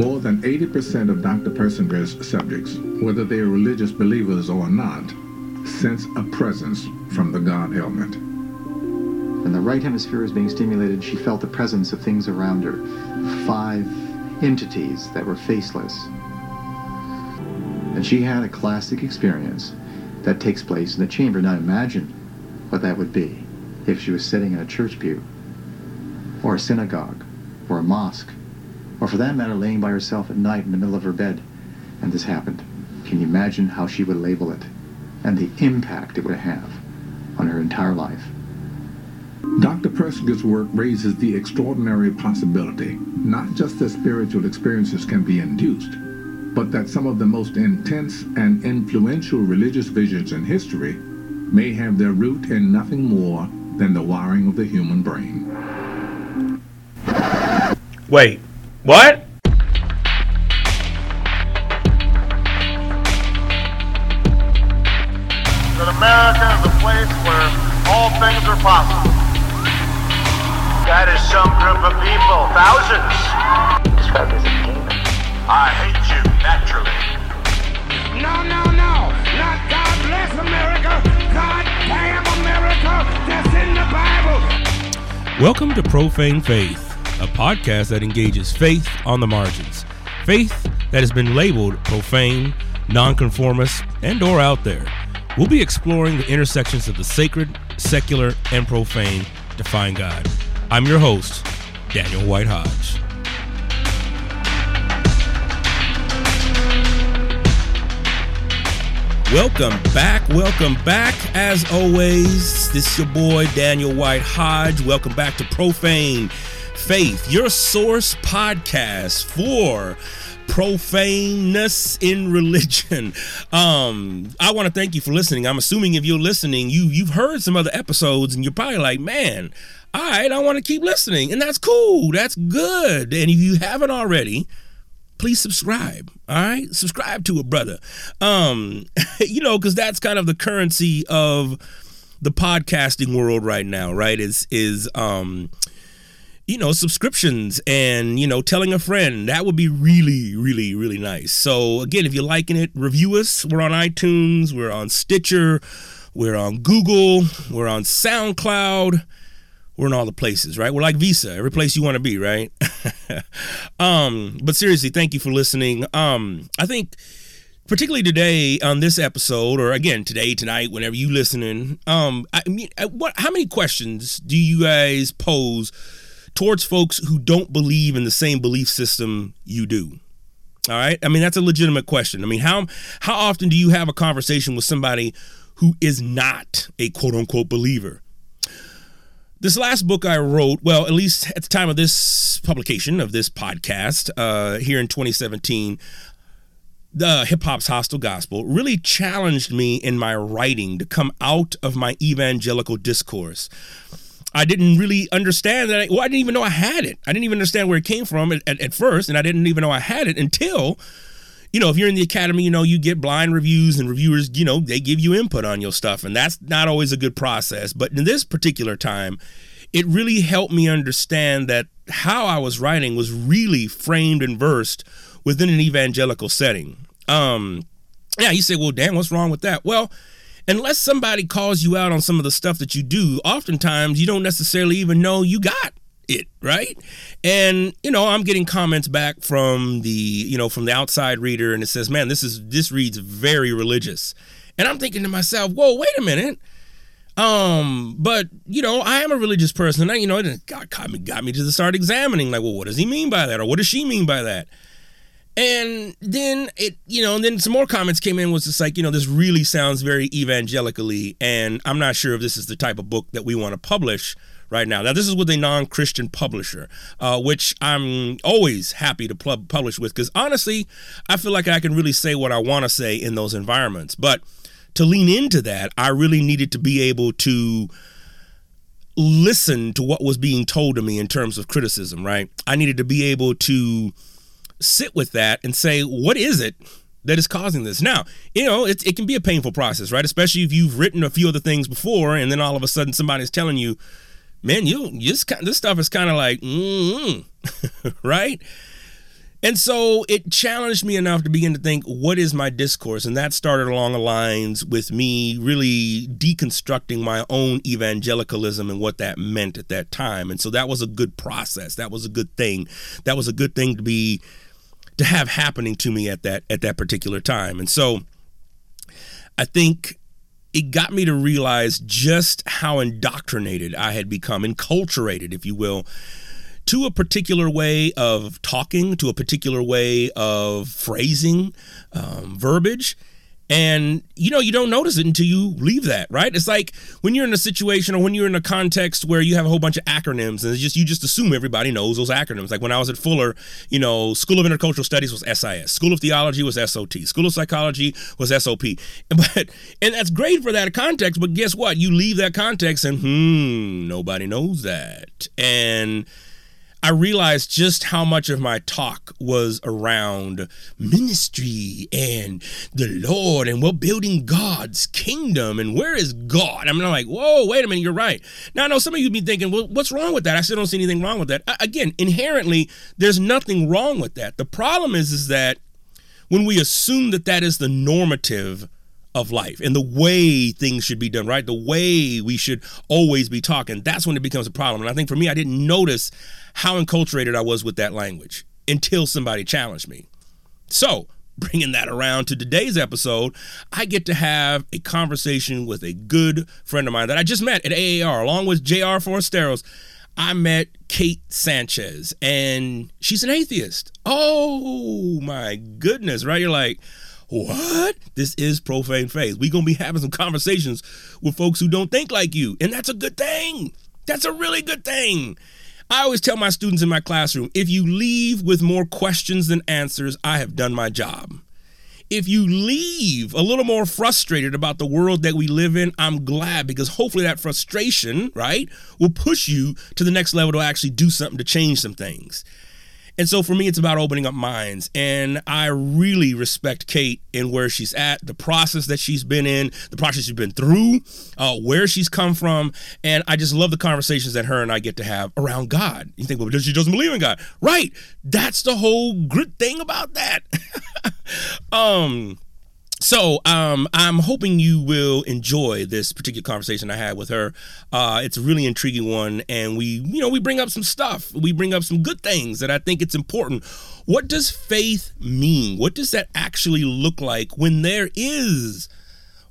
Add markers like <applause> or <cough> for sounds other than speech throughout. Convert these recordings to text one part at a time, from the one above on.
More than 80% of Dr. Persinger's subjects, whether they are religious believers or not, sense a presence from the God element. When the right hemisphere was being stimulated, she felt the presence of things around her. Five entities that were faceless. And she had a classic experience that takes place in the chamber. Now imagine what that would be if she was sitting in a church pew, or a synagogue, or a mosque, or for that matter, laying by herself at night in the middle of her bed, and this happened. Can you imagine how she would label it and the impact it would have on her entire life? Dr. Persinger's work raises the extraordinary possibility not just that spiritual experiences can be induced, but that some of the most intense and influential religious visions in history may have their root in nothing more than the wiring of the human brain. Wait, what? That America is a place where all things are possible. That is some group of people, thousands. Described as a demon. I hate you naturally. No, no, no. Not God bless America. God damn America. That's in the Bible. Welcome to Profane Faith, a podcast that engages faith on the margins. Faith that has been labeled profane, nonconformist, and or out there. We'll be exploring the intersections of the sacred, secular, and profane to find God. I'm your host, Daniel White Hodge. Welcome back. Welcome back. As always, this is your boy Daniel White Hodge. Welcome back to Profane Faith, your source podcast for profaneness in religion. <laughs> Um, I want to thank you for listening. I'm assuming if you're listening, you you've heard some other episodes and you're probably like, man, all right, I want to keep listening. And that's cool. That's good. And if you haven't already, please subscribe all right subscribe to it brother um <laughs> you know because that's kind of the currency of the podcasting world right now right is is um you know subscriptions and you know telling a friend that would be really really really nice so again if you're liking it review us we're on itunes we're on stitcher we're on google we're on soundcloud we're in all the places, right? We're like Visa, every place you want to be, right? <laughs> um, but seriously, thank you for listening. Um, I think particularly today on this episode, or again today, tonight, whenever you listening, um, I mean, uh, what? How many questions do you guys pose towards folks who don't believe in the same belief system you do? All right, I mean that's a legitimate question. I mean, how how often do you have a conversation with somebody who is not a quote unquote believer? This last book I wrote, well, at least at the time of this publication of this podcast uh, here in 2017, the Hip Hop's Hostile Gospel really challenged me in my writing to come out of my evangelical discourse. I didn't really understand that. I, well, I didn't even know I had it. I didn't even understand where it came from at, at, at first, and I didn't even know I had it until you know, if you're in the academy, you know, you get blind reviews and reviewers, you know, they give you input on your stuff. And that's not always a good process. But in this particular time, it really helped me understand that how I was writing was really framed and versed within an evangelical setting. Um, yeah, you say, well, damn, what's wrong with that? Well, unless somebody calls you out on some of the stuff that you do, oftentimes you don't necessarily even know you got it right? And you know i'm getting comments back from the you know from the outside reader and it says man this is this reads very religious. And i'm thinking to myself whoa wait a minute. Um but you know i am a religious person. And I, you know it got, got me got me to start examining like well what does he mean by that? Or what does she mean by that and then it, you know, and then some more comments came in was just like, you know, this really sounds very evangelically, and I'm not sure if this is the type of book that we want to publish right now. Now, this is with a non Christian publisher, uh, which I'm always happy to pub- publish with because honestly, I feel like I can really say what I want to say in those environments. But to lean into that, I really needed to be able to listen to what was being told to me in terms of criticism, right? I needed to be able to sit with that and say, what is it that is causing this. Now, you know, it, it can be a painful process, right? Especially if you've written a few other things before and then all of a sudden somebody's telling you, man, you, this, this stuff is kind of like, mm <laughs> right? And so it challenged me enough to begin to think, what is my discourse? And that started along the lines with me really deconstructing my own evangelicalism and what that meant at that time. And so that was a good process. That was a good thing. That was a good thing to be to have happening to me at that at that particular time. And so I think it got me to realize just how indoctrinated I had become, enculturated, if you will, to a particular way of talking, to a particular way of phrasing, um, verbiage. And you know, you don't notice it until you leave that, right? It's like when you're in a situation or when you're in a context where you have a whole bunch of acronyms and just you just assume everybody knows those acronyms. Like when I was at Fuller, you know, School of Intercultural Studies was SIS, School of Theology was SOT, School of Psychology was SOP. <laughs> But and that's great for that context, but guess what? You leave that context and hmm, nobody knows that. And I realized just how much of my talk was around ministry and the Lord and we're building God's kingdom and where is God? I mean, I'm like, whoa, wait a minute, you're right. Now, I know some of you be thinking, well, what's wrong with that? I still don't see anything wrong with that. Again, inherently, there's nothing wrong with that. The problem is, is that when we assume that that is the normative of life and the way things should be done, right? The way we should always be talking. That's when it becomes a problem. And I think for me, I didn't notice how enculturated I was with that language until somebody challenged me. So, bringing that around to today's episode, I get to have a conversation with a good friend of mine that I just met at AAR, along with JR Forasteros. I met Kate Sanchez, and she's an atheist. Oh my goodness, right? You're like, what? This is profane faith. We're going to be having some conversations with folks who don't think like you. And that's a good thing. That's a really good thing. I always tell my students in my classroom if you leave with more questions than answers, I have done my job. If you leave a little more frustrated about the world that we live in, I'm glad because hopefully that frustration, right, will push you to the next level to actually do something to change some things. And so for me, it's about opening up minds. And I really respect Kate and where she's at, the process that she's been in, the process she's been through, uh, where she's come from. And I just love the conversations that her and I get to have around God. You think, well, she doesn't believe in God. Right. That's the whole good thing about that. <laughs> um, so um, I'm hoping you will enjoy this particular conversation I had with her. Uh, it's a really intriguing one, and we, you know, we bring up some stuff. We bring up some good things that I think it's important. What does faith mean? What does that actually look like when there is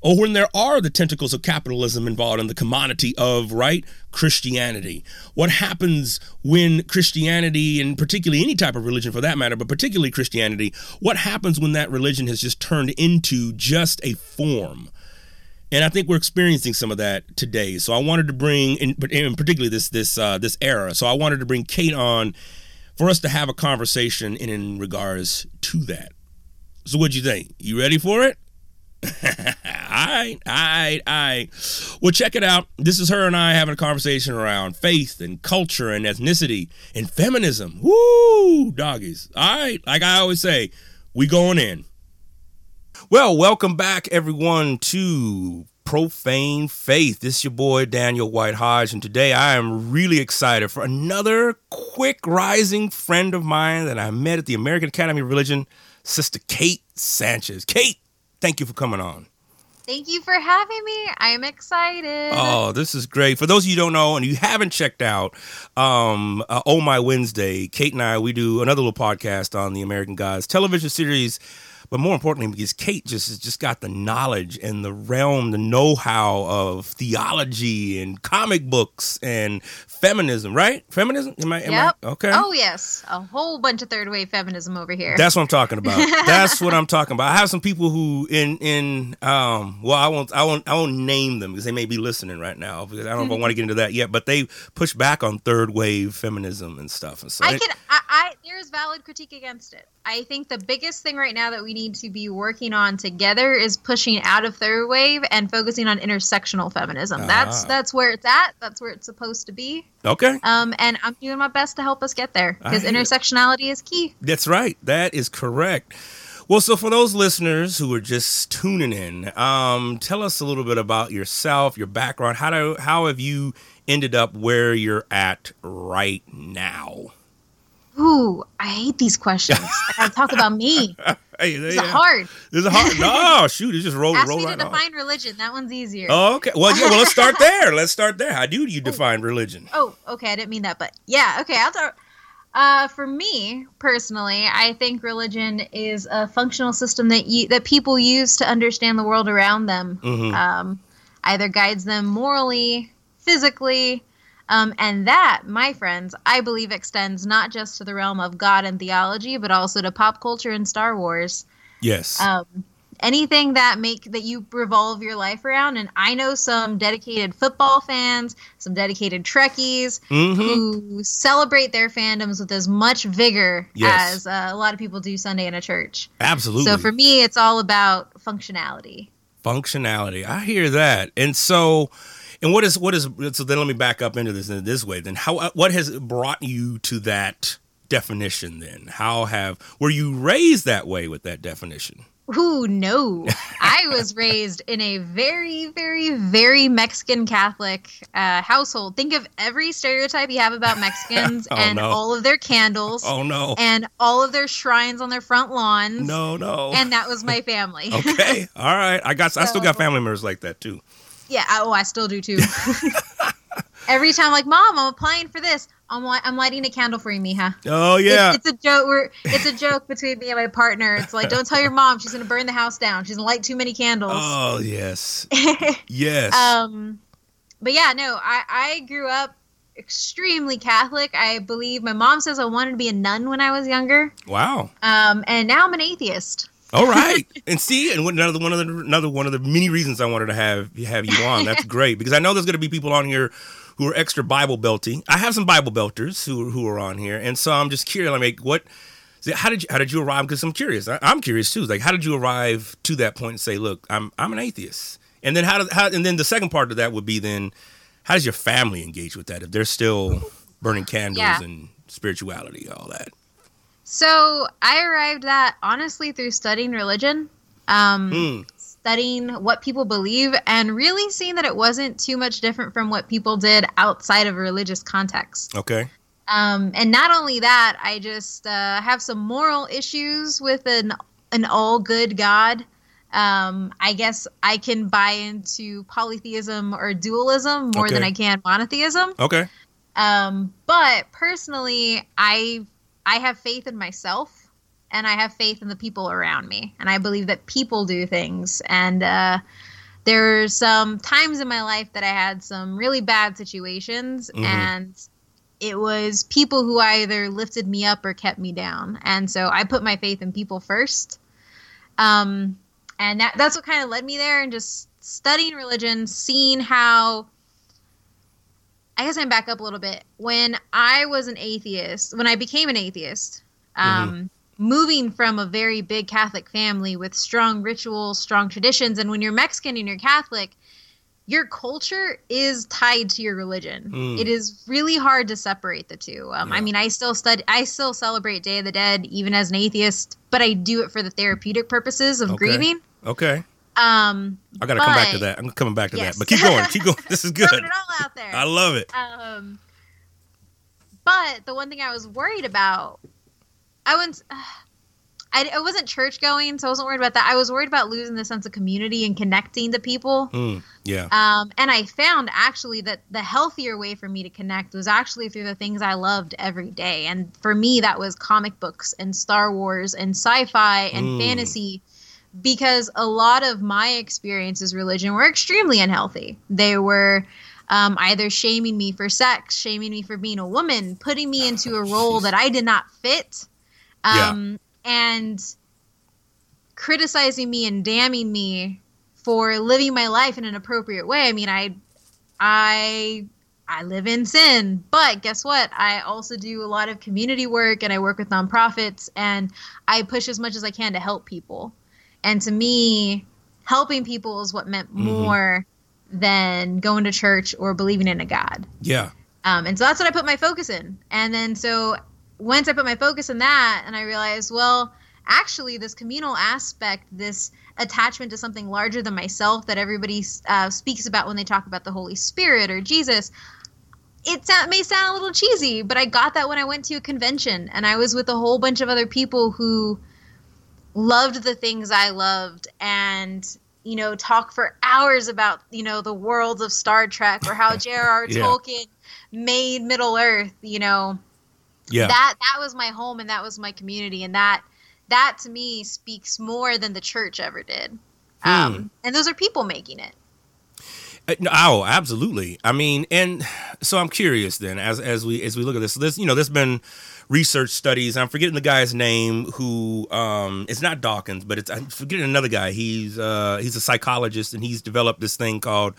or when there are the tentacles of capitalism involved in the commodity of right Christianity. What happens when Christianity, and particularly any type of religion for that matter, but particularly Christianity, what happens when that religion has just turned into just a form? And I think we're experiencing some of that today. So I wanted to bring, in, in particularly this this uh, this era. So I wanted to bring Kate on for us to have a conversation in, in regards to that. So what'd you think? You ready for it? <laughs> right, all right, all right. Well, check it out. This is her and I having a conversation around faith and culture and ethnicity and feminism. Woo, doggies. All right, like I always say, we going in. Well, welcome back, everyone, to Profane Faith. This is your boy, Daniel White Hodge, and today I am really excited for another quick rising friend of mine that I met at the American Academy of Religion, Sister Kate Sanchez. Kate, thank you for coming on. Thank you for having me. I'm excited. Oh, this is great. For those of you don't know and you haven't checked out um, uh, Oh My Wednesday, Kate and I, we do another little podcast on the American Gods television series but more importantly, because Kate just has just got the knowledge and the realm, the know-how of theology and comic books and feminism, right? Feminism? Am I? Am yep. I, okay. Oh yes, a whole bunch of third wave feminism over here. That's what I'm talking about. <laughs> That's what I'm talking about. I have some people who in in um well I won't I won't I won't name them because they may be listening right now because I don't know if I want to get into that yet. But they push back on third wave feminism and stuff. And so I can I, I there's valid critique against it. I think the biggest thing right now that we need to be working on together is pushing out of third wave and focusing on intersectional feminism. That's Ah. that's where it's at. That's where it's supposed to be. okay. Um, and I'm doing my best to help us get there because I hear it. intersectionality is key. That's right. That is correct. Well, so for those listeners who are just tuning in, um, tell us a little bit about yourself, your background. How do how have you ended up where you're at right now? Ooh, I hate these questions. <laughs> I gotta talk about me. Hey, It's yeah. hard. This is hard. <laughs> No, shoot, it just roll, Ask roll me to right off. define religion. That one's easier. Oh, okay. Well, yeah. Well, let's start <laughs> there. Let's start there. How do you define religion? Oh, okay. I didn't mean that, but yeah. Okay, I'll talk. Uh, for me personally, I think religion is a functional system that you that people use to understand the world around them. Mhm. Um, either guides them morally, physically, um, and that, my friends, I believe extends not just to the realm of God and theology, but also to pop culture and Star Wars. Yes. Um, anything that make that you revolve your life around, and I know some dedicated football fans, some dedicated Trekkies hmm who celebrate their fandoms with as much vigor Yes. as uh, a lot of people do Sunday in a church. Absolutely. So for me, it's all about functionality. functionality. I hear that. And so, and what is what is so? Then let me back up into this in this way. Then how what has brought you to that definition? Then how have were you raised that way with that definition? Ooh, no. I was <laughs> raised in a very, very, very Mexican Catholic uh, household. Think of every stereotype you have about <laughs> Mexicans Oh, and no. all of their candles Oh no, and all of their shrines on their front lawns. no, no. And that was my family. <laughs> okay, all right. I got. I still got family members like that too. Yeah, oh, I still do too. <laughs> <laughs> Every time, like, Mom, I'm applying for this. I'm, li- I'm lighting a candle for you, Mija. Oh It's- yeah. It's, a joke. We're, it's a joke between me and my partner. It's like, don't tell your mom. She's gonna burn the house down. She's gonna light too many candles. Oh yes. <laughs> Yes. um, but yeah, no, I I grew up extremely Catholic. I believe my mom says I wanted to be a nun when I was younger. wow. Um, and now I'm an atheist. All right, and see, and what- another one of the another one of the many reasons I wanted to have have you on. That's <laughs> great because I know there's going to be people on here who are extra Bible belty. I have some Bible belters who who are on here, and so I'm just curious. I Like, what? How did you how did you arrive? Because I'm curious. I, I'm curious too. Like, how did you arrive to that point and say, look, I'm I'm an atheist, and then how does how and then the second part of that would be then how does your family engage with that if they're still burning candles Yeah. and spirituality, all that? So I arrived at honestly through studying religion, um, Hmm. studying what people believe, and really seeing that it wasn't too much different from what people did outside of a religious context. Okay. Um, and not only that, I just uh, have some moral issues with an an all good God. Um, I guess I can buy into polytheism or dualism more than I can monotheism. Okay. Um, but personally, I I have faith in myself, and I have faith in the people around me, and I believe that people do things. And uh, there are some times in my life that I had some really bad situations, Mhm. and it was people who either lifted me up or kept me down. And so I put my faith in people first. Um, and that, that's what kind of led me there, and just studying religion, seeing how I guess I'm back up a little bit. When I was an atheist, when I became an atheist, um, moving from a very big Catholic family with strong rituals, strong traditions, and when you're Mexican and you're Catholic, your culture is tied to your religion. Mm. It is really hard to separate the two. Um, I mean, I still study, I still celebrate Day of the Dead, even as an atheist, but I do it for the therapeutic purposes of Okay. grieving. Okay. Um, I gotta come back to that. I'm coming back to Yes. that. But keep going. Keep going. <laughs> This is good. it all out there. I love it. Um, but the one thing I was worried about, I went, <sighs> I, I wasn't church going, so I wasn't worried about that. I was worried about losing the sense of community and connecting to people. Mm, yeah. Um, and I found actually that the healthier way for me to connect was actually through the things I loved every day. And for me, that was comic books and Star Wars and sci fi and Mm. fantasy. Because a lot of my experiences, religion, were extremely unhealthy. They were um, either shaming me for sex, shaming me for being a woman, putting me into a role that I did not fit, Yeah. um, and criticizing me and damning me for living my life in an appropriate way. I mean, I, I, I live in sin, but guess what? I also do a lot of community work and I work with nonprofits and I push as much as I can to help people. And to me, helping people is what meant Mhm. more than going to church or believing in a God. Yeah. Um, and so that's what I put my focus in. And then so once I put my focus in that, and I realized, well, actually, this communal aspect, this attachment to something larger than myself that everybody uh, speaks about when they talk about the Holy Spirit or Jesus, it may sound a little cheesy, but I got that when I went to a convention and I was with a whole bunch of other people who loved the things I loved and you know talk for hours about you know the worlds of Star Trek or how <laughs> J.R.R. Yeah. Tolkien made Middle Earth. You know Yeah. that that was my home and that was my community and that that to me speaks more than the church ever did. Hmm. Um, and those are people making it. Uh, Oh, absolutely. I mean, and so I'm curious then, as as we as we look at this, this you know, there's been research studies. I'm forgetting the guy's name who um it's not Dawkins, but it's I'm forgetting another guy. He's uh he's a psychologist and he's developed this thing called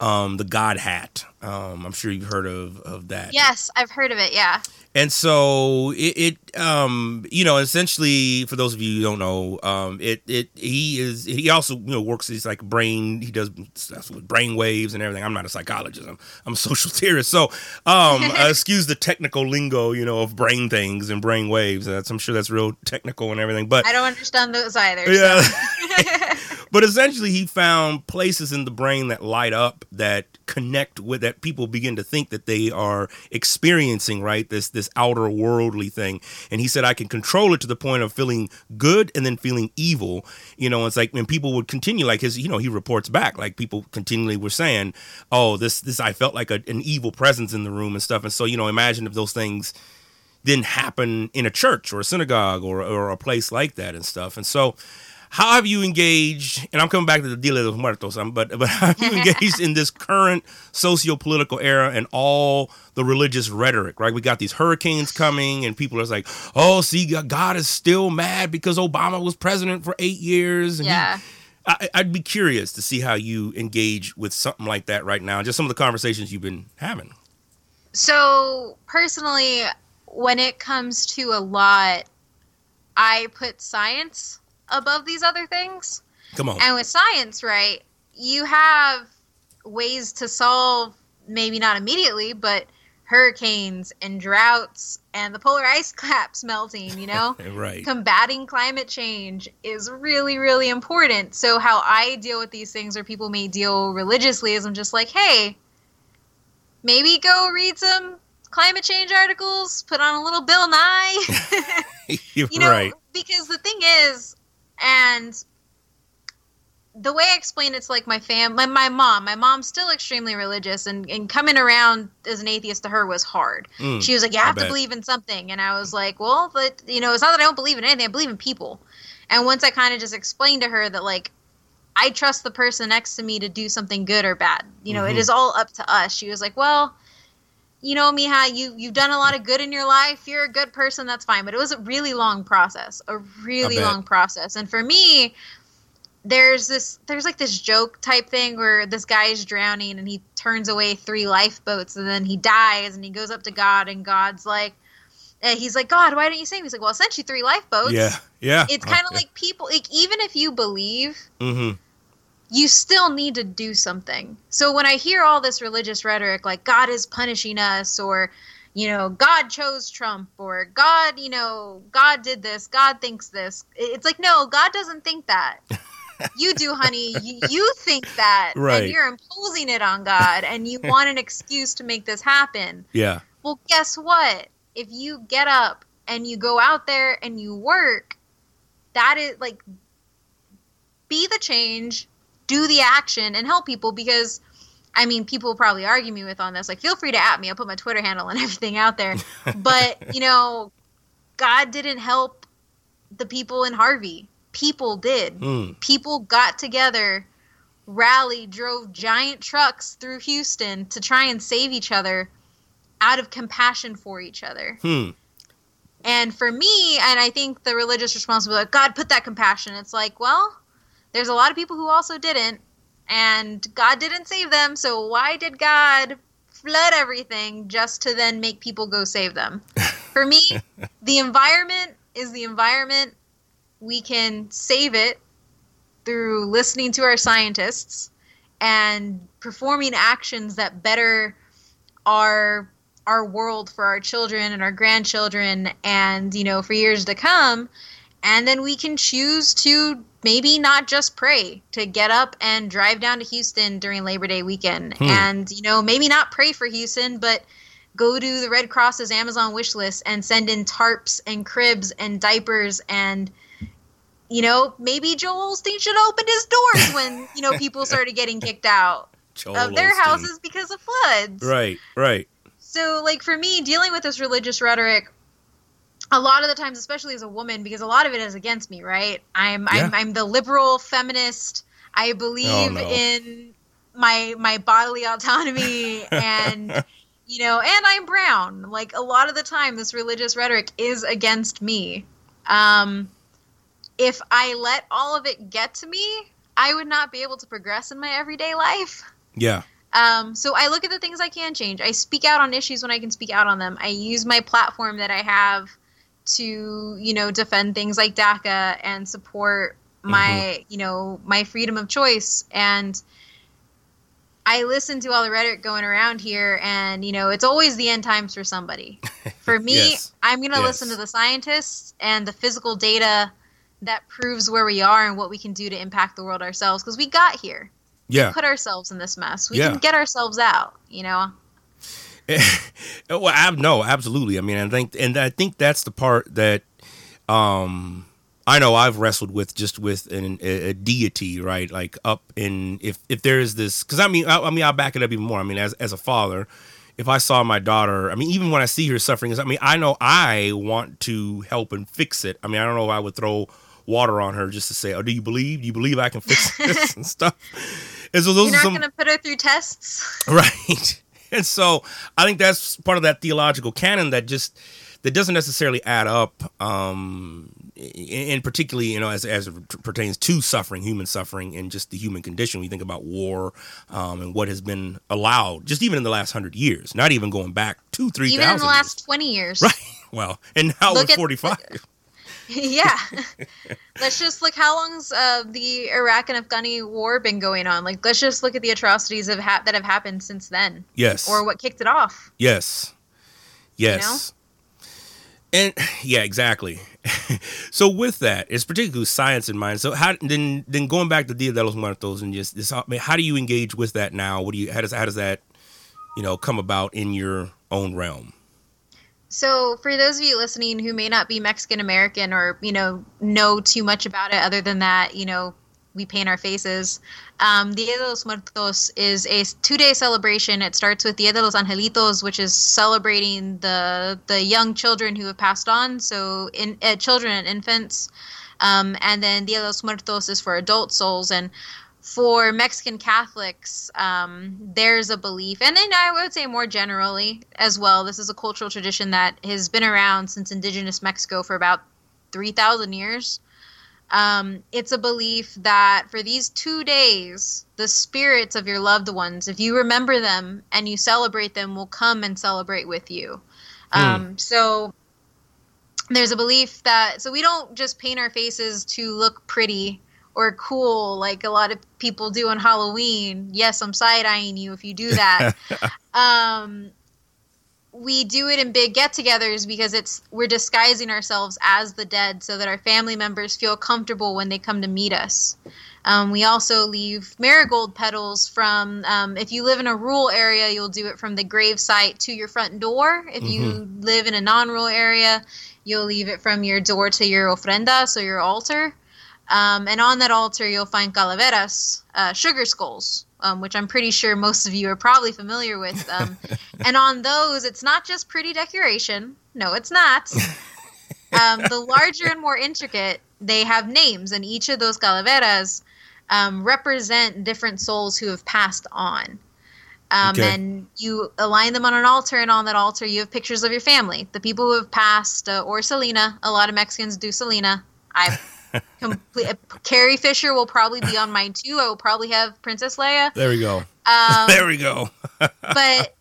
um the God hat. Um I'm sure you've heard of of that. Yes, I've heard of it. Yeah. And so it, it um you know essentially for those of you who don't know um it it he is he also you know works he's like brain he does stuff with brain waves and everything I'm not a psychologist I'm I'm a <laughs> social theorist so um <laughs> uh, excuse the technical lingo you know of brain things and brain waves that's I'm sure that's real technical and everything but I don't understand those either. yeah so. <laughs> but essentially he found places in the brain that light up that connect with that people begin to think that they are experiencing right this this outer worldly thing. And he said i can control it to the point of feeling good and then feeling evil. You know it's like when people would continue like his you know he reports back like people continually were saying oh this this i felt like a, an evil presence in the room and stuff. And so you know imagine if those things didn't happen in a church or a synagogue or, or a place like that and stuff. And so, how have you engaged? And I'm coming back to the Dia de los Muertos, um, but but how have you <laughs> engaged in this current socio-political era and all the religious rhetoric? Right, we got these hurricanes coming, and people are like, "Oh, see, God is still mad because Obama was president for eight years." And he- yeah. I, I'd be curious to see how you engage with something like that right now, just some of the conversations you've been having. So personally, when it comes to a lot, I put science above these other things. Come on, And with science, right, you have ways to solve maybe not immediately, but hurricanes and droughts and the polar ice <laughs> caps melting, you know? <laughs> right? Combating climate change is really, really important. So, how I deal with these things, or people may deal religiously, is I'm just like, hey, maybe go read some climate change articles, put on a little Bill Nye. <laughs> You know, right. because the thing is, and the way I explain it's like my fam, my, my mom. My mom's still extremely religious, and, and coming around as an atheist to her was hard. Mm, she was like, "You I have to bet. believe in something," and I was like, "Well, but you know, it's not that I don't believe in anything. I believe in people." And once I kind of just explained to her that like. I trust the person next to me to do something good or bad. You know, it Mhm. is all up to us. She was like, "Well, you know, Mija, you you've done a lot of good in your life. You're a good person. That's fine. But it was a really long process, a really long process. And for me, there's this there's like this joke type thing where this guy is drowning and he turns away three lifeboats and then he dies and he goes up to God and God's like, and he's like, God, why didn't you save me? He's like, Well, I sent you three lifeboats. Yeah, yeah. It's kind of like people, like even if you believe hmm you still need to do something. So when I hear all this religious rhetoric like God is punishing us or you know, God chose Trump or God, you know, God did this, God thinks this. It's like no, God doesn't think that. <laughs> you do, honey. You, you think that Right. and you're imposing it on God and you <laughs> want an excuse to make this happen. Yeah. Well, guess what? If you get up and you go out there and you work, that is like be the change, do the action, and help people because I mean, people will probably argue me with on this. Like, feel free to at me. I'll put my Twitter handle and <laughs> everything out there. but, <laughs> you know, God didn't help the people in Harvey. People did. Mm. People got together, rallied, drove giant trucks through Houston to try and save each other out of compassion for each other. Hmm. And for me, and I think the religious responsibility, like, God put that compassion. It's like, well, there's a lot of people who also didn't, and God didn't save them. So why did God flood everything just to then make people go save them? <laughs> For me, the environment is the environment. We can save it through listening to our scientists and performing actions that better our our world for our children and our grandchildren and you know for years to come and then we can choose to maybe not just pray to get up and drive down to Houston during Labor Day weekend Hmm. and you know maybe not pray for Houston but go to the Red Cross's Amazon wish list and send in tarps and cribs and diapers and you know, maybe Joel Osteen should open his doors when, you know, people <laughs> started getting kicked out Joel of their houses because of floods. Right, right. So, like for me, dealing with this religious rhetoric, a lot of the times, especially as a woman, because a lot of it is against me, right? I'm I'm, I'm the liberal feminist. I believe Oh, no. in my my bodily autonomy <laughs> and you know, and I'm brown. Like a lot of the time, this religious rhetoric is against me. Um, if I let all of it get to me, I would not be able to progress in my everyday life. Yeah. Um, so I look at the things I can change. I speak out on issues when I can speak out on them. I use my platform that I have to, you know, defend things like DACA and support mm-hmm. my, you know, my freedom of choice. And I listen to all the rhetoric going around here, and you know, it's always the end times for somebody. For <laughs> me, Yes. I'm going to Yes. listen to the scientists and the physical data that proves where we are and what we can do to impact the world ourselves because we got here Yeah. put ourselves in this mess. We Yeah. can get ourselves out, you know. <laughs> well, I, no, absolutely. I mean, I think, and I think that's the part that, um, I know I've wrestled with just with an, a, a deity, right? Like up in if if there is this, because I mean, I, I mean, I'll back it up even more. I mean, as as a father, if I saw my daughter, I mean, even when I see her suffering, I mean, I know I want to help and fix it. I mean, I don't know if I would throw water on her just to say, "Oh, do you believe? Do you believe I can fix <laughs> this and stuff?" And so those You're not some going to put her through tests. <laughs> right <laughs> and so i think that's part of that theological canon that just that doesn't necessarily add up um in, in particularly you know as, as it pertains to suffering human suffering and just the human condition. We think about war um, and what has been allowed just even in the last hundred years not even going back two three Even in the last 20 years. <laughs> right. Well and now Look we're at- 45 <laughs> yeah. let's just look how long's uh, the Iraq and Afghani war been going on. Like, let's just look at the atrocities of ha- that have happened since then, yes or what kicked it off. Yes. Yes. And <sighs> yeah, exactly. <laughs> so with that, it's particularly science in mind. So how then then going back to Dia de los Muertos and just this, I mean, how do you engage with that now? What do you how does how does that you know come about in your own realm? So, for those of you listening who may not be Mexican American or you know know too much about it, other than that, you know, we paint our faces. Um, Dia de los Muertos is a two-day celebration. It starts with Dia de los Angelitos, which is celebrating the the young children who have passed on, so in uh, children and infants. Um, and then Dia de los Muertos is for adult souls. And for Mexican Catholics, um, there's a belief, and then I would say more generally as well, this is a cultural tradition that has been around since indigenous Mexico for about 3,000 years. Um, it's a belief that for these two days, the spirits of your loved ones, if you remember them and you celebrate them, will come and celebrate with you. Um, so there's a belief that so we don't just paint our faces to look pretty or cool like a lot of people do on Halloween. Yes, I'm side eyeing you if you do that. <laughs> um, we do it in big get-togethers because it's we're disguising ourselves as the dead so that our family members feel comfortable when they come to meet us. Um, we also leave marigold petals from. Um, if you live in a rural area, you'll do it from the grave site to your front door. If you live in a non-rural area, you'll leave it from your door to your ofrenda, so your altar. Um, and on that altar, you'll find calaveras, uh, sugar skulls, um, which I'm pretty sure most of you are probably familiar with. Um, <laughs> and on those, it's not just pretty decoration. No, it's not. Um, the larger and more intricate, they have names, and each of those calaveras um, represent different souls who have passed on. Um, Okay. And you align them on an altar, and on that altar, you have pictures of your family, the people who have passed, uh, or Selena. A lot of Mexicans do Selena. I complete. Carrie Fisher will probably be on mine too. I will probably have Princess Leia. There we go. Um, <laughs> there we go. <laughs> but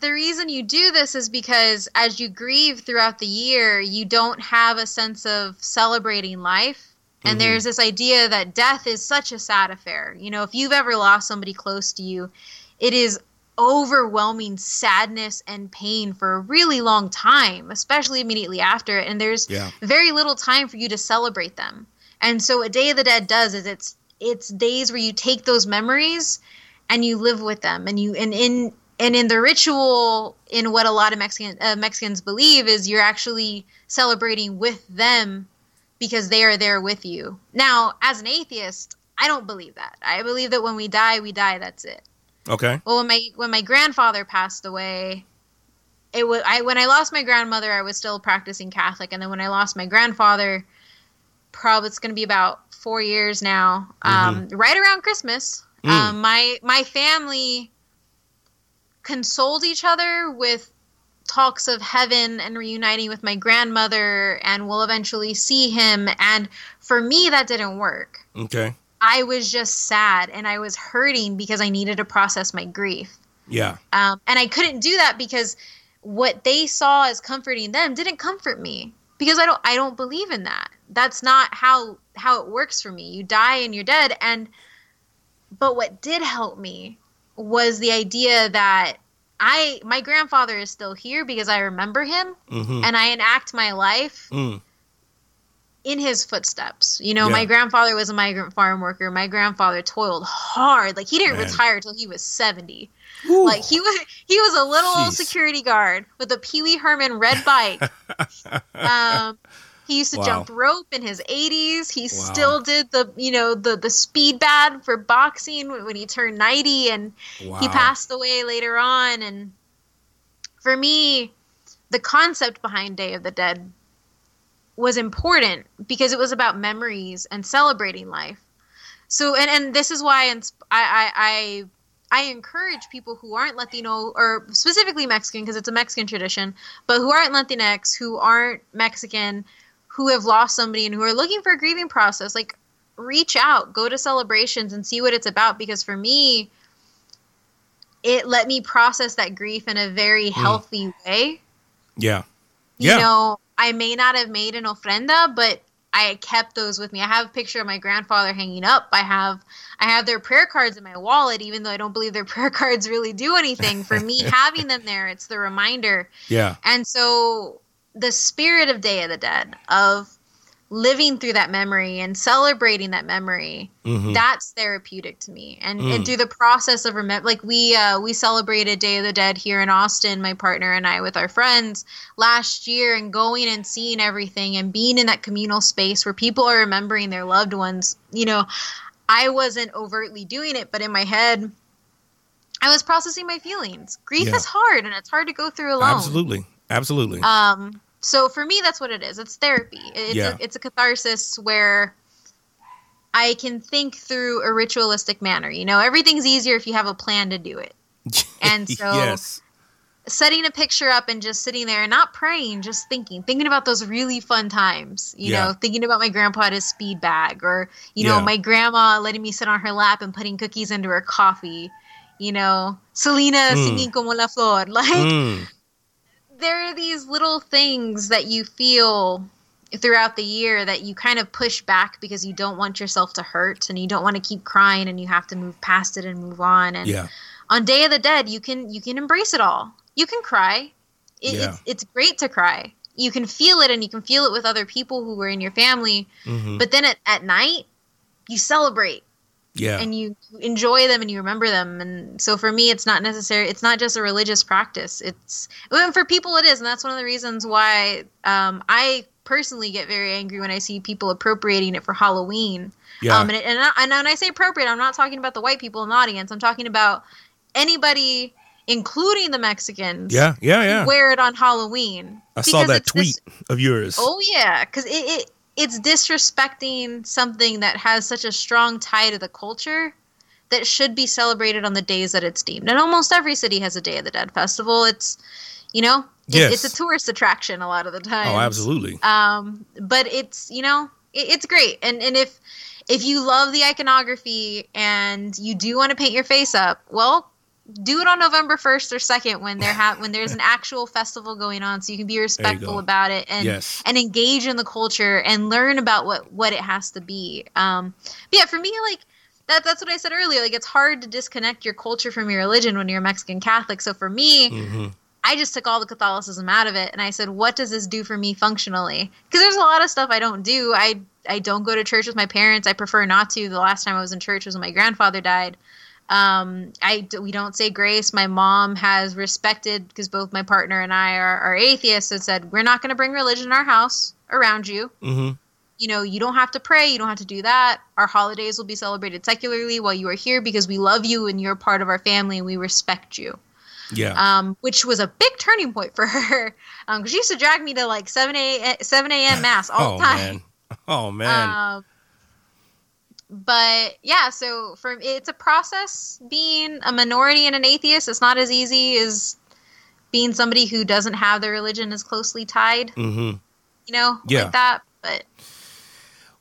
the reason you do this is because as you grieve throughout the year, you don't have a sense of celebrating life. And there's this idea that death is such a sad affair. You know, if you've ever lost somebody close to you, it is overwhelming sadness and pain for a really long time, especially immediately after. And there's Yeah. very little time for you to celebrate them. And so what Day of the Dead does is it's it's days where you take those memories and you live with them and you and in and in the ritual, in what a lot of Mexican uh, Mexicans believe is you're actually celebrating with them because they are there with you. Now, as an atheist, I don't believe that. I believe that when we die, we die. That's it. Okay. Well, when my when my grandfather passed away, it was I when I lost my grandmother, I was still practicing Catholic, and then when I lost my grandfather, probably it's going to be about four years now. Um, right around Christmas, Mm. um, my my family consoled each other with talks of heaven and reuniting with my grandmother, and we'll eventually see him. And for me, that didn't work. Okay. I was just sad and I was hurting because I needed to process my grief. Yeah. Um, and I couldn't do that because what they saw as comforting them didn't comfort me because I don't I don't believe in that. That's not how how it works for me. You die and you're dead and but what did help me was the idea that I my grandfather is still here because I remember him Mm-hmm. and I enact my life Mm. In his footsteps. You know, Yeah. my grandfather was a migrant farm worker. My grandfather toiled hard. Like he didn't Man. retire till he was 70. Whew. Like he was he was a little old security guard with a Pee Wee Herman red bike. <laughs> um he used to Wow. jump rope in his 80s. He Wow. still did the, you know, the the speed bag for boxing when when he turned 90 and wow. he passed away later on and for me the concept behind day of the dead was important because it was about memories and celebrating life so and and this is why i i i, I encourage people who aren't latino or specifically mexican because it's a mexican tradition but who aren't latinx who aren't mexican who have lost somebody and who are looking for a grieving process like reach out go to celebrations and see what it's about because for me it let me process that grief in a very mm. healthy way. Yeah. You Yeah. know, I may not have made an ofrenda, but I kept those with me. I have a picture of my grandfather hanging up. I have I have their prayer cards in my wallet, even though I don't believe their <laughs> prayer cards really do anything. For me, <laughs> having them there, it's the reminder. Yeah. And so the spirit of Day of the Dead, of living through that memory and celebrating that memory, Mhm. that's therapeutic to me. And, Mm. and through the process of remember, like we uh, we celebrated Day of the Dead here in Austin, my partner and I with our friends last year, and going and seeing everything and being in that communal space where people are remembering their loved ones. You know, I wasn't overtly doing it, but in my head. I was processing my feelings. Grief Yeah. is hard, and it's hard to go through alone. Absolutely. Absolutely. Um, so for me, that's what it is. It's therapy. It's Yeah. a, it's a catharsis where I can think through a ritualistic manner. You know, everything's easier if you have a plan to do it. <laughs> And so yes. setting a picture up and just sitting there and not praying, just thinking, thinking about those really fun times. You Yeah. know, thinking about my grandpa at his speed bag, or you know, Yeah. my grandma letting me sit on her lap and putting cookies into her coffee. You know, Selena Mm. singing como la flor, <laughs> like Mm. There are these little things that you feel throughout the year that you kind of push back because you don't want yourself to hurt and you don't want to keep crying and you have to move past it and move on. And Yeah. on day of the dead you can you can embrace it all. You can cry. It, Yeah. it's, it's great to cry. You can feel it and you can feel it with other people who were in your family. Hmm but then at, at night you celebrate Yeah. and you enjoy them and you remember them and so for me it's not necessary it's not just a religious practice it's and for people it is and that's one of the reasons why um, i personally get very angry when i see people appropriating it for halloween yeah. um, and, it, and, I, and when i say appropriate i'm not talking about the white people in the audience i'm talking about anybody including the mexicans yeah. Yeah. Yeah. wear it on halloween I saw that it's this- tweet of yours. Oh yeah, because it, it it's disrespecting something that has such a strong tie to the culture that should be celebrated on the days that it's deemed. And almost every city has a Day of the Dead festival. It's you know, it, Yes. it's a tourist attraction a lot of the time. Oh, absolutely. Um, but it's you know, it, it's great. And and if if you love the iconography and you do want to paint your face up, well, do it on November first or second when there ha- when there's an actual festival going on, so you can be respectful about it and Yes. and engage in the culture and learn about what what it has to be. Um, but yeah, for me, like that that's what I said earlier. Like it's hard to disconnect your culture from your religion when you're a Mexican Catholic. So for me, hmm I just took all the Catholicism out of it and I said, what does this do for me functionally? Because there's a lot of stuff I don't do. I I don't go to church with my parents. I prefer not to. The last time I was in church was when my grandfather died. Um, I we don't say grace. My mom has respected because both my partner and I are, are atheists and said we're not going to bring religion in our house around you. Mm-hmm. You know, you don't have to pray. You don't have to do that. Our holidays will be celebrated secularly while you are here because we love you and you're part of our family and we respect you. Yeah. Um, which was a big turning point for <laughs> her because she used to drag me to like 7 a 7 a.m. mass all oh the time. man. Oh man. Um, but yeah, so for it's a process being a minority and an atheist. It's not as easy as being somebody who doesn't have their religion as closely tied, mm-hmm. you know, Yeah. like that. But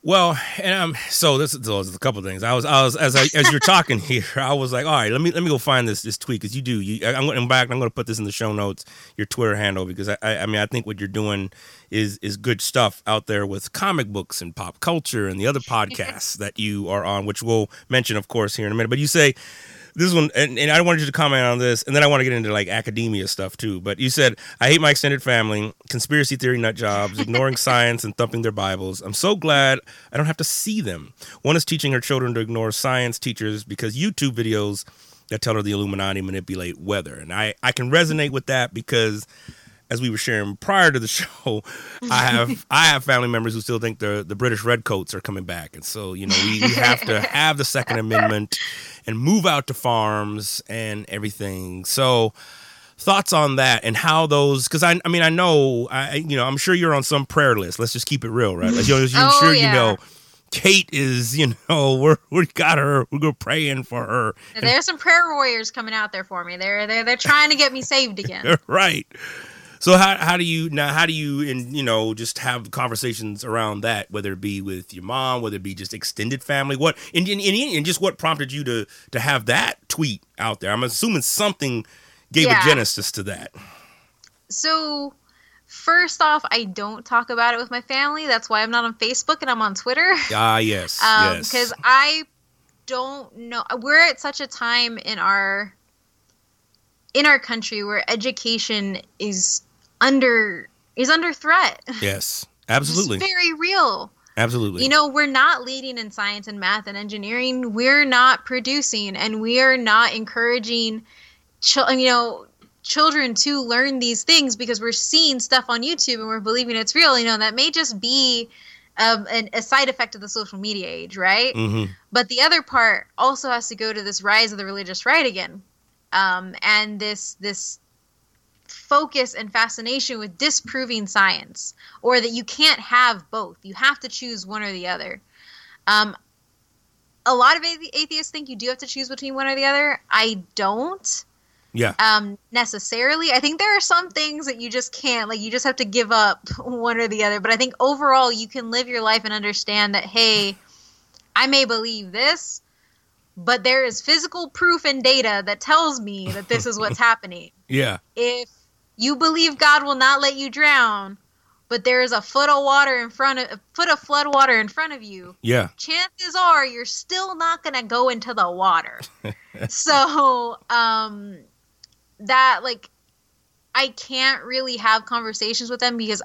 Well, and um, so this so there's a couple things. I was, I was as I, as you're talking <laughs> here, I was like, all right, let me let me go find this this tweet because you do. You, I'm going back. I'm going to put this in the show notes, your Twitter handle, because I, I, I mean, I think what you're doing is is good stuff out there with comic books and pop culture and the other <laughs> podcasts that you are on, which we'll mention, of course, here in a minute. But you say this one, and, and I wanted you to comment on this, and then I want to get into like academia stuff too. But you said, I hate my extended family, conspiracy theory nut jobs, ignoring <laughs> science, and thumping their Bibles. I'm so glad I don't have to see them. One is teaching her children to ignore science teachers because YouTube videos that tell her the Illuminati manipulate weather. And I, I can resonate with that because as we were sharing prior to the <laughs> show, I have I have family members who still think the the British redcoats are coming back, and so you know we, we have to <laughs> have the Second Amendment and move out to farms and everything. So thoughts on that and how those because I I mean I know I you know I'm sure you're on some prayer list. Let's just keep it real, right? Like, you I'm Oh, sure you know. Kate is, you know, <laughs> we're we got her. We're going praying for her. there's some prayer warriors coming out there for me. They're they're they're trying to get me saved again. right. So how how do you now? How do you and you know just have conversations around that? Whether it be with your mom, whether it be just extended family, what and and, and, just what prompted you to to have that tweet out there? I'm assuming something gave Yeah. a genesis to that. So, first off, I don't talk about it with my family. That's why I'm not on Facebook and I'm on Twitter. <laughs> Ah, yes, Um, yes. because I don't know. We're at such a time in our in our country where education is under is under threat. yes, <laughs> It's absolutely, very real. absolutely. You know, we're not leading in science and math and engineering. We're not producing, and we are not encouraging, chil- you know, children to learn these things because we're seeing stuff on YouTube and we're believing it's real. You know, that may just be um, an, a side effect of the social media age, right? hmm But the other part also has to go to this rise of the religious right again, um, and this this focus and fascination with disproving science, or that you can't have both. You have to choose one or the other. Um, a lot of athe- atheists think you do have to choose between one or the other. I don't Yeah, um, necessarily. I think there are some things that you just can't, like, you just have to give up one or the other. But I think overall, you can live your life and understand that, hey, I may believe this, but there is physical proof and data that tells me that this is what's <laughs> happening. yeah, If you believe God will not let you drown, but there is a foot of water in front of a foot of flood water in front of you, yeah, chances are you're still not going to go into the water. <laughs> so, um that like I can't really have conversations with them because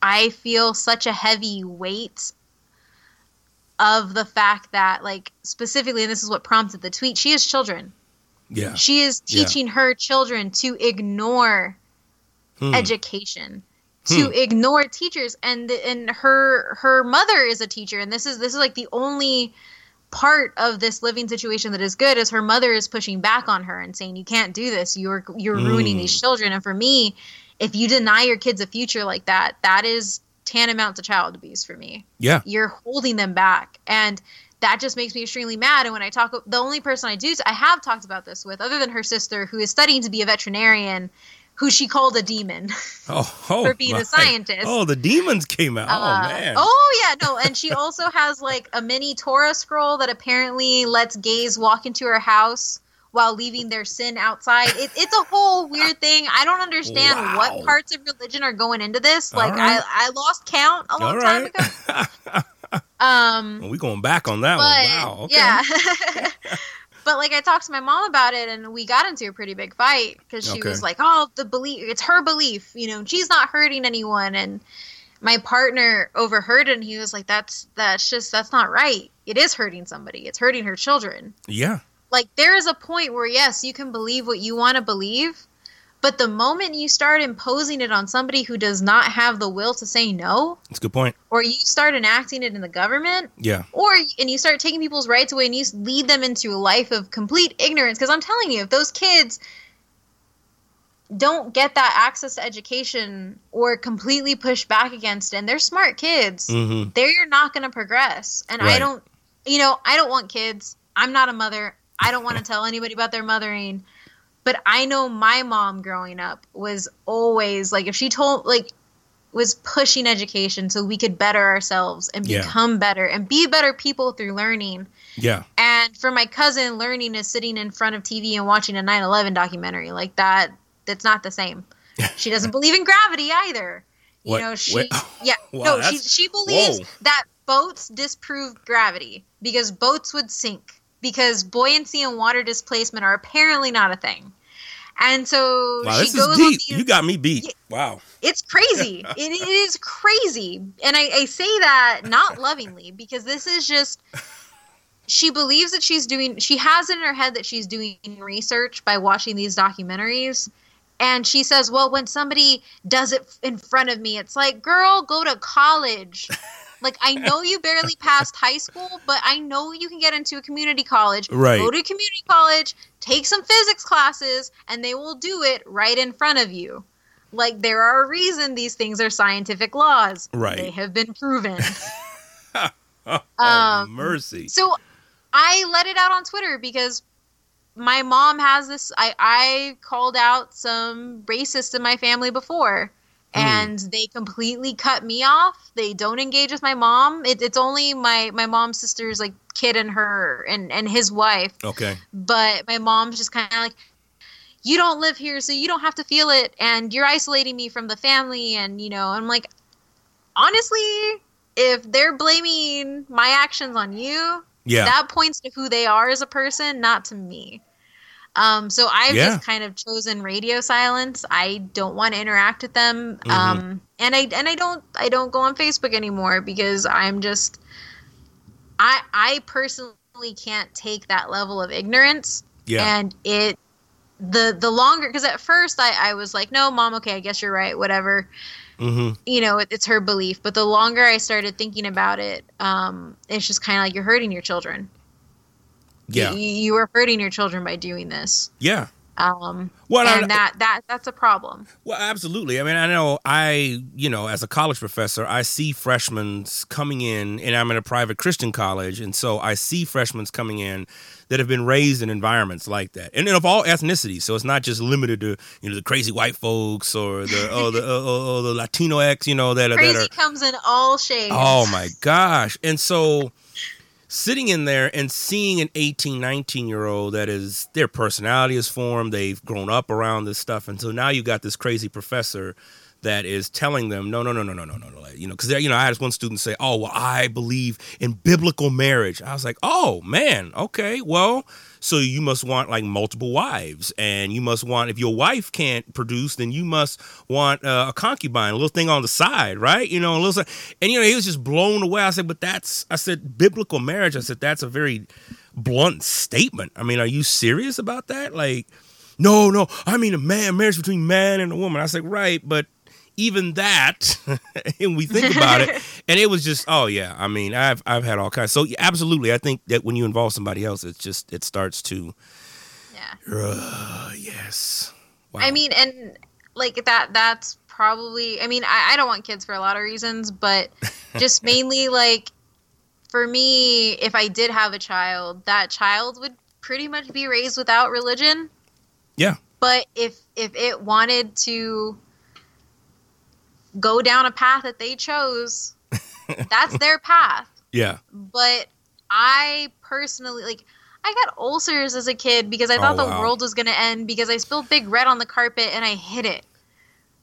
I feel such a heavy weight of the fact that like specifically and this is what prompted the tweet, she has children. yeah. She is Yeah. teaching her children to ignore Hmm. education to Hmm. ignore teachers. And and her her mother is a teacher. And this is this is like the only part of this living situation that is good is her mother is pushing back on her and saying you can't do this. You're you're ruining Mm. these children. And for me if you deny your kids a future like that that is tantamount to child abuse for me. Yeah, you're holding them back. And that just makes me extremely mad. And when i talk the only person i do i have talked about this with other than her sister who is studying to be a veterinarian who she called a demon oh, oh <laughs> for being a scientist. Oh, the demons came out. Uh, oh man. oh yeah no and she also has like a mini torah scroll that apparently lets gays walk into her house while leaving their sin outside it, it's a whole <laughs> weird thing i don't understand Wow. what parts of religion are going into this like right. I, I lost count a long All time right. ago <laughs> um we going back on that but one. Wow. Okay. yeah but like i talked to my mom about it and we got into a pretty big fight because she Okay. was like oh the belief it's her belief you know she's not hurting anyone and my partner overheard it and he was like that's that's just that's not right it is hurting somebody it's hurting her children Yeah. like there is a point where yes, you can believe what you want to believe, but the moment you start imposing it on somebody who does not have the will to say no, That's a good point. or you start enacting it in the government, Yeah. or and you start taking people's rights away and you lead them into a life of complete ignorance because i'm telling you if those kids don't get that access to education or completely push back against it and they're smart kids Mm-hmm. they're not going to progress and i don't you know i don't want kids i'm not a mother i don't want to <laughs> tell anybody about their mothering but i know my mom growing up was always like if she told like was pushing education so we could better ourselves and Yeah. become better and be better people through learning. Yeah. and for my cousin learning is sitting in front of tv and watching a 9-11 documentary. Like that that's not the same. <laughs> She doesn't believe in gravity either. You know she what- <laughs> yeah. Wow, no she, she believes whoa. that boats disprove gravity because boats would sink because buoyancy and water displacement are apparently not a thing and so Wow, she goes these- You got me beat. Wow. it's crazy. it, <laughs> it is crazy. And I, I say that not lovingly because this is just. She believes that she's doing. She has it in her head that she's doing research by watching these documentaries. And she says, well, when somebody does it in front of me, it's like, girl, go to college. <laughs> like, I know you barely passed high school, but I know you can get into a community college. Right. Go to community college, take some physics classes, and they will do it right in front of you. Like, there are a reason these things are scientific laws. Right. They have been proven. <laughs> Oh, Um, mercy. So I let it out on Twitter because my mom has this. I, I called out some racists in my family before, Hmm. and they completely cut me off. They don't engage with my mom. It, it's only my my mom's sister's like kid and her and and his wife. Okay. But my mom's just kind of like. You don't live here, so you don't have to feel it, and you're isolating me from the family. And you know, I'm like, honestly, if they're blaming my actions on you, Yeah. that points to who they are as a person, not to me. Um, so I've Yeah. just kind of chosen radio silence. I don't want to interact with them, Mm-hmm. um, and I and I don't I don't go on Facebook anymore because I'm just I I personally can't take that level of ignorance, yeah. and it the the longer because at first I I was like no mom okay I guess you're right whatever mm-hmm. you know, it, it's her belief. But the longer I started thinking about it, um, it's just kind of like you're hurting your children. Yeah. you, you are hurting your children by doing this. Yeah. Um, Well, I- and that that that's a problem. Well, absolutely. I mean, I know I, you know, as a college professor, I see freshmen coming in, and I'm in a private Christian college, and so I see freshmen coming in that have been raised in environments like that, and of all ethnicities. So it's not just limited to you know the crazy white folks or the oh the oh, oh, oh, the Latino X, you know that are that are comes in all shades. Oh my gosh. And so sitting in there and seeing an 18, 19 year old that is their personality is formed, they've grown up around this stuff. And so now you got this crazy professor that is telling them, no, no, no, no, no, no, no, no. You know, because you know, I had one student say, "Oh, well, I believe in biblical marriage." I was like, "Oh man, okay, well, so you must want like multiple wives, and you must want if your wife can't produce, then you must want uh, a concubine, a little thing on the side, right? You know, a little, and you know, he was just blown away. I said, "But that's," I said, "biblical marriage." I said, "That's a very blunt statement. I mean, are you serious about that? Like." No, no. I mean, a man, marriage between man and a woman. I said, right, but even that, <laughs> and we think about it, <laughs> and it was just, oh yeah. I mean, I've I've had all kinds. So yeah, absolutely, I think that when you involve somebody else, it's just it starts to, Yeah. uh, yes. Wow. I mean, and like that. That's probably. I mean, I, I don't want kids for a lot of reasons, but just <laughs> mainly like for me, if I did have a child, that child would pretty much be raised without religion. yeah, but if if it wanted to go down a path that they chose <laughs> that's their path. Yeah, but i personally like i got ulcers as a kid because i Oh, thought the world was going to end because i spilled big red on the carpet and i hit it.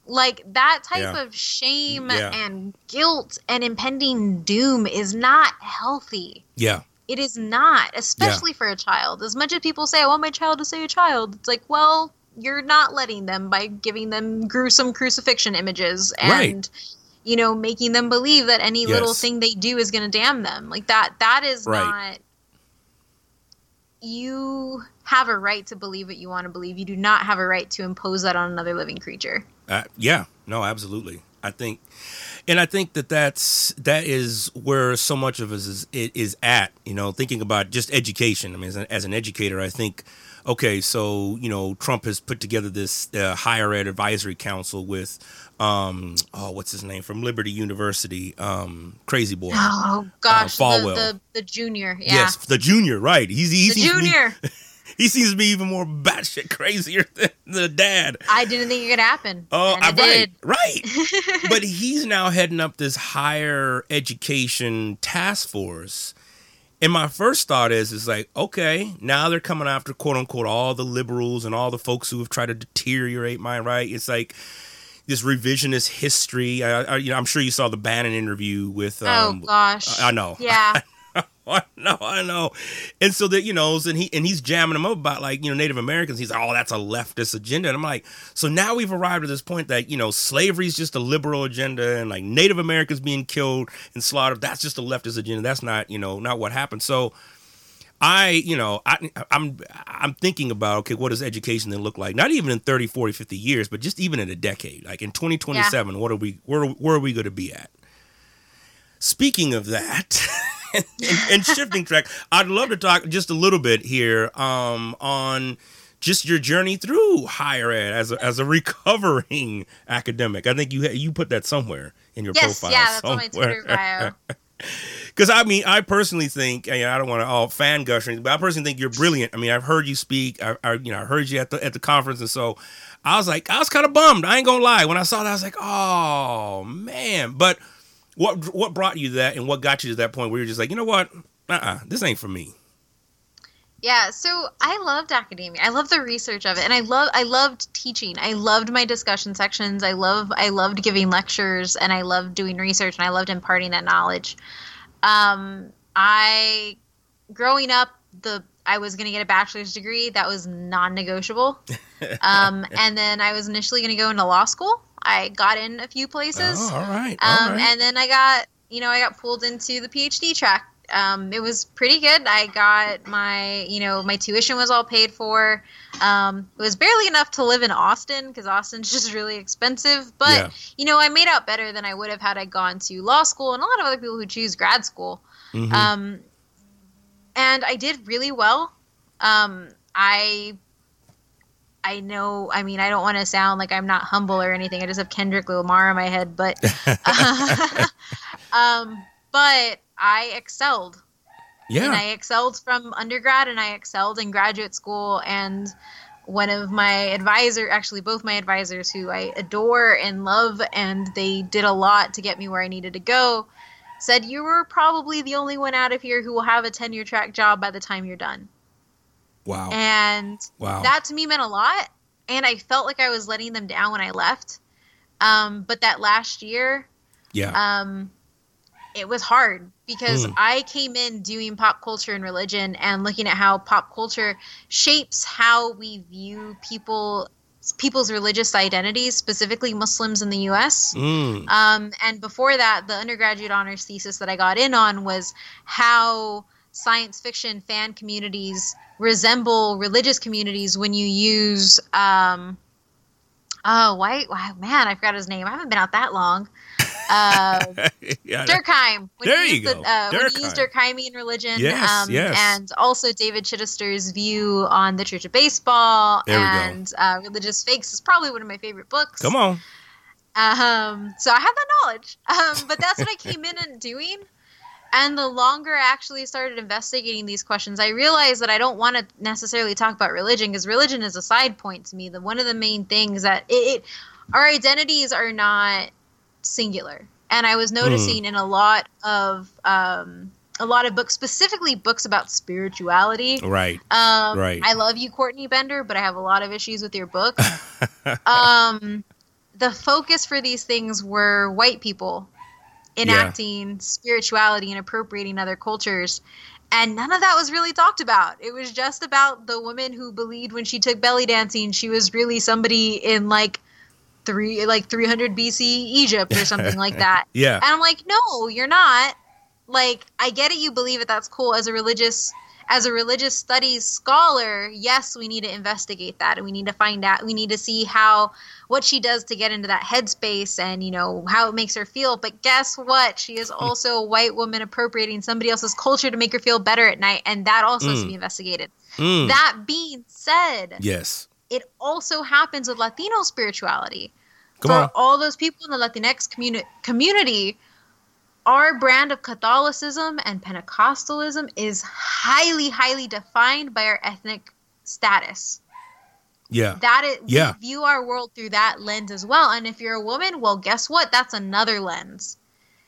Like that type Yeah. of shame Yeah. and guilt and impending doom is not healthy. Yeah, it is not, especially for a child. As much as people say, I want my child to say a child, it's like, well, you're not letting them by giving them gruesome crucifixion images and Right. you know, making them believe that any little thing they do is gonna damn them. Like that that is Right. not you have a right to believe what you want to believe. You do not have a right to impose that on another living creature. Uh, yeah, no, absolutely. I think, and I think that that's that is where so much of us is is at. You know, thinking about just education. I mean, as an, as an educator, I think, okay, so you know, Trump has put together this uh, higher ed advisory council with, um, oh, what's his name from Liberty University, um, Crazy Boy. Oh gosh, the, Falwell. the the junior. Yeah. Yes, the junior, right? He's he's the junior. <laughs> he seems to be even more batshit crazier <laughs> than the dad. I didn't think it could happen. Oh, it right, did. right. <laughs> but he's now heading up this higher education task force. And my first thought is, is like, okay, now they're coming after quote unquote all the liberals and all the folks who have tried to deteriorate my right. It's like this revisionist history. I, I, you know, I'm sure you saw the Bannon interview with. Um, oh gosh. I know. Yeah. <laughs> <laughs> I know, I know. And so that, you know, and he and he's jamming them up about like, you know, Native Americans. He's like, oh, that's a leftist agenda. And I'm like, so now we've arrived at this point that, you know, slavery is just a liberal agenda and like Native Americans being killed and slaughtered, that's just a leftist agenda. That's not, you know, not what happened. So I, you know, I, I'm I'm thinking about okay, what does education then look like? Not even in 30, 40, 50 years, but just even in a decade. Like in 2027, what are we where where are we going to be at? Speaking of that, <laughs> and, and shifting track, I'd love to talk just a little bit here um, on just your journey through higher ed as a, as a recovering academic. I think you you put that somewhere in your yes. profile. Yeah. That's on my somewhere. Twitter bio. <laughs> Because I mean, I personally think, and I don't want to all fan gush, or anything, but I personally think you're brilliant. I mean, I've heard you speak. I, I you know, I heard you at the at the conference, and so I was like, I was kind of bummed. I ain't gonna lie. When I saw that, I was like, oh man. But what what brought you to that, and what got you to that point where you're just like, you know what, uh, uh this ain't for me. Yeah, so I loved academia. I loved the research of it, and I love I loved teaching. I loved my discussion sections. I love I loved giving lectures, and I loved doing research, and I loved imparting that knowledge. Um, I growing up, the I was going to get a bachelor's degree. That was non-negotiable. <laughs> Um, and then I was initially going to go into law school. I got in a few places. Oh, all right, all Um, right. and then I got, you know, I got pulled into the PhD track. Um, it was pretty good. I got my, you know, my tuition was all paid for. Um, it was barely enough to live in Austin because Austin's <laughs> just really expensive. But Yeah. you know, I made out better than I would have had I gone to law school and a lot of other people who choose grad school. Mhm. Um, and I did really well. Um, I I know. I mean, I don't want to sound like I'm not humble or anything. I just have Kendrick Lamar in my head, but <laughs> <laughs> um, but I excelled. And yeah, I excelled from undergrad and I excelled in graduate school. And one of my advisor, actually both my advisors who I adore and love, and they did a lot to get me where I needed to go, said you were probably the only one out of here who will have a tenure track job by the time you're done. Wow, And wow, that to me meant a lot. And I felt like I was letting them down when I left. Um, but that last year, yeah, um, it was hard because Mm. I came in doing pop culture and religion and looking at how pop culture shapes how we view people people's religious identities, specifically Muslims in the U.S. mm, Um, and before that, the undergraduate honors thesis that I got in on was how science fiction fan communities resemble religious communities when you use um, oh why, why man I forgot his name I haven't been out that long <laughs> uh, yeah, Durkheim. When There you you use go. The, uh, when you use Durkheim. Durkheimian religion, Yes, um, yes. and also David Chidester's view on the Church of Baseball There and uh, Religious Fakes is probably one of my favorite books. come on, Um, so I have that knowledge. Um, but that's what I came in and doing. And the longer I actually started investigating these questions, I realized that I don't want to necessarily talk about religion because religion is a side point to me. The one of the main things that it, it our identities are not singular. And I was noticing in a lot of um, a lot of books, specifically books about spirituality. right, Um, Right. I love you, Courtney Bender, but I have a lot of issues with your <laughs> book. um, the focus for these things were white people enacting spirituality and appropriating other cultures. And none of that was really talked about. It was just about the woman who believed when she took belly dancing, she was really somebody in like three, like 300 BC Egypt or something like <laughs> that. yeah, And I'm like, no, you're not. like I get it you believe it that's cool as a religious as a religious studies scholar, yes, we need to investigate that and we need to find out we need to see how what she does to get into that headspace and you know how it makes her feel. But guess what? She is also a white woman appropriating somebody else's culture to make her feel better at night, and that also has to Mm. be investigated. Mm. That being said, yes. it also happens with Latino spirituality. Come For on. all those people in the Latinx communi- community, our brand of Catholicism and Pentecostalism is highly, highly defined by our ethnic status. Yeah. That is, Yeah. we view our world through that lens as well. And if you're a woman, well, guess what? That's another lens.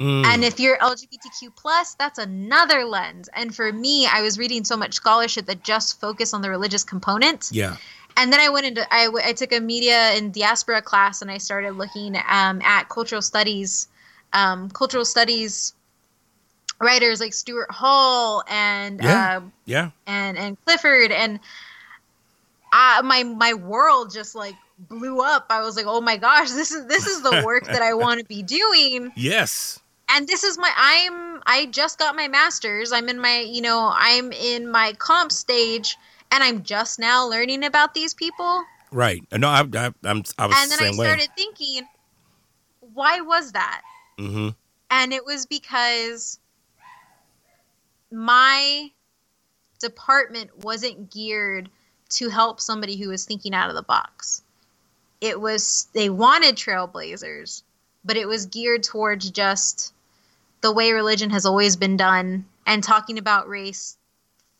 Mm. And if you're LGBTQ plus, that's another lens. And for me, I was reading so much scholarship that just focused on the religious component yeah. and then I went into I, I took a media and diaspora class and I started looking um, at cultural studies, um, cultural studies writers like Stuart Hall and Yeah. uh, Yeah. and and Clifford and I, my my world just like blew up. I was like, oh my gosh, <laughs> this is this is the work that I want to be doing <laughs> Yes. and this is my i'm i just got my master's i'm in my you know i'm in my comp stage and i'm just now learning about these people Right. No, I, I, I'm. I was and the then i same way. started thinking why was that mm-hmm. and it was because my department wasn't geared to help somebody who was thinking out of the box it was they wanted trailblazers but it was geared towards just the way religion has always been done and talking about race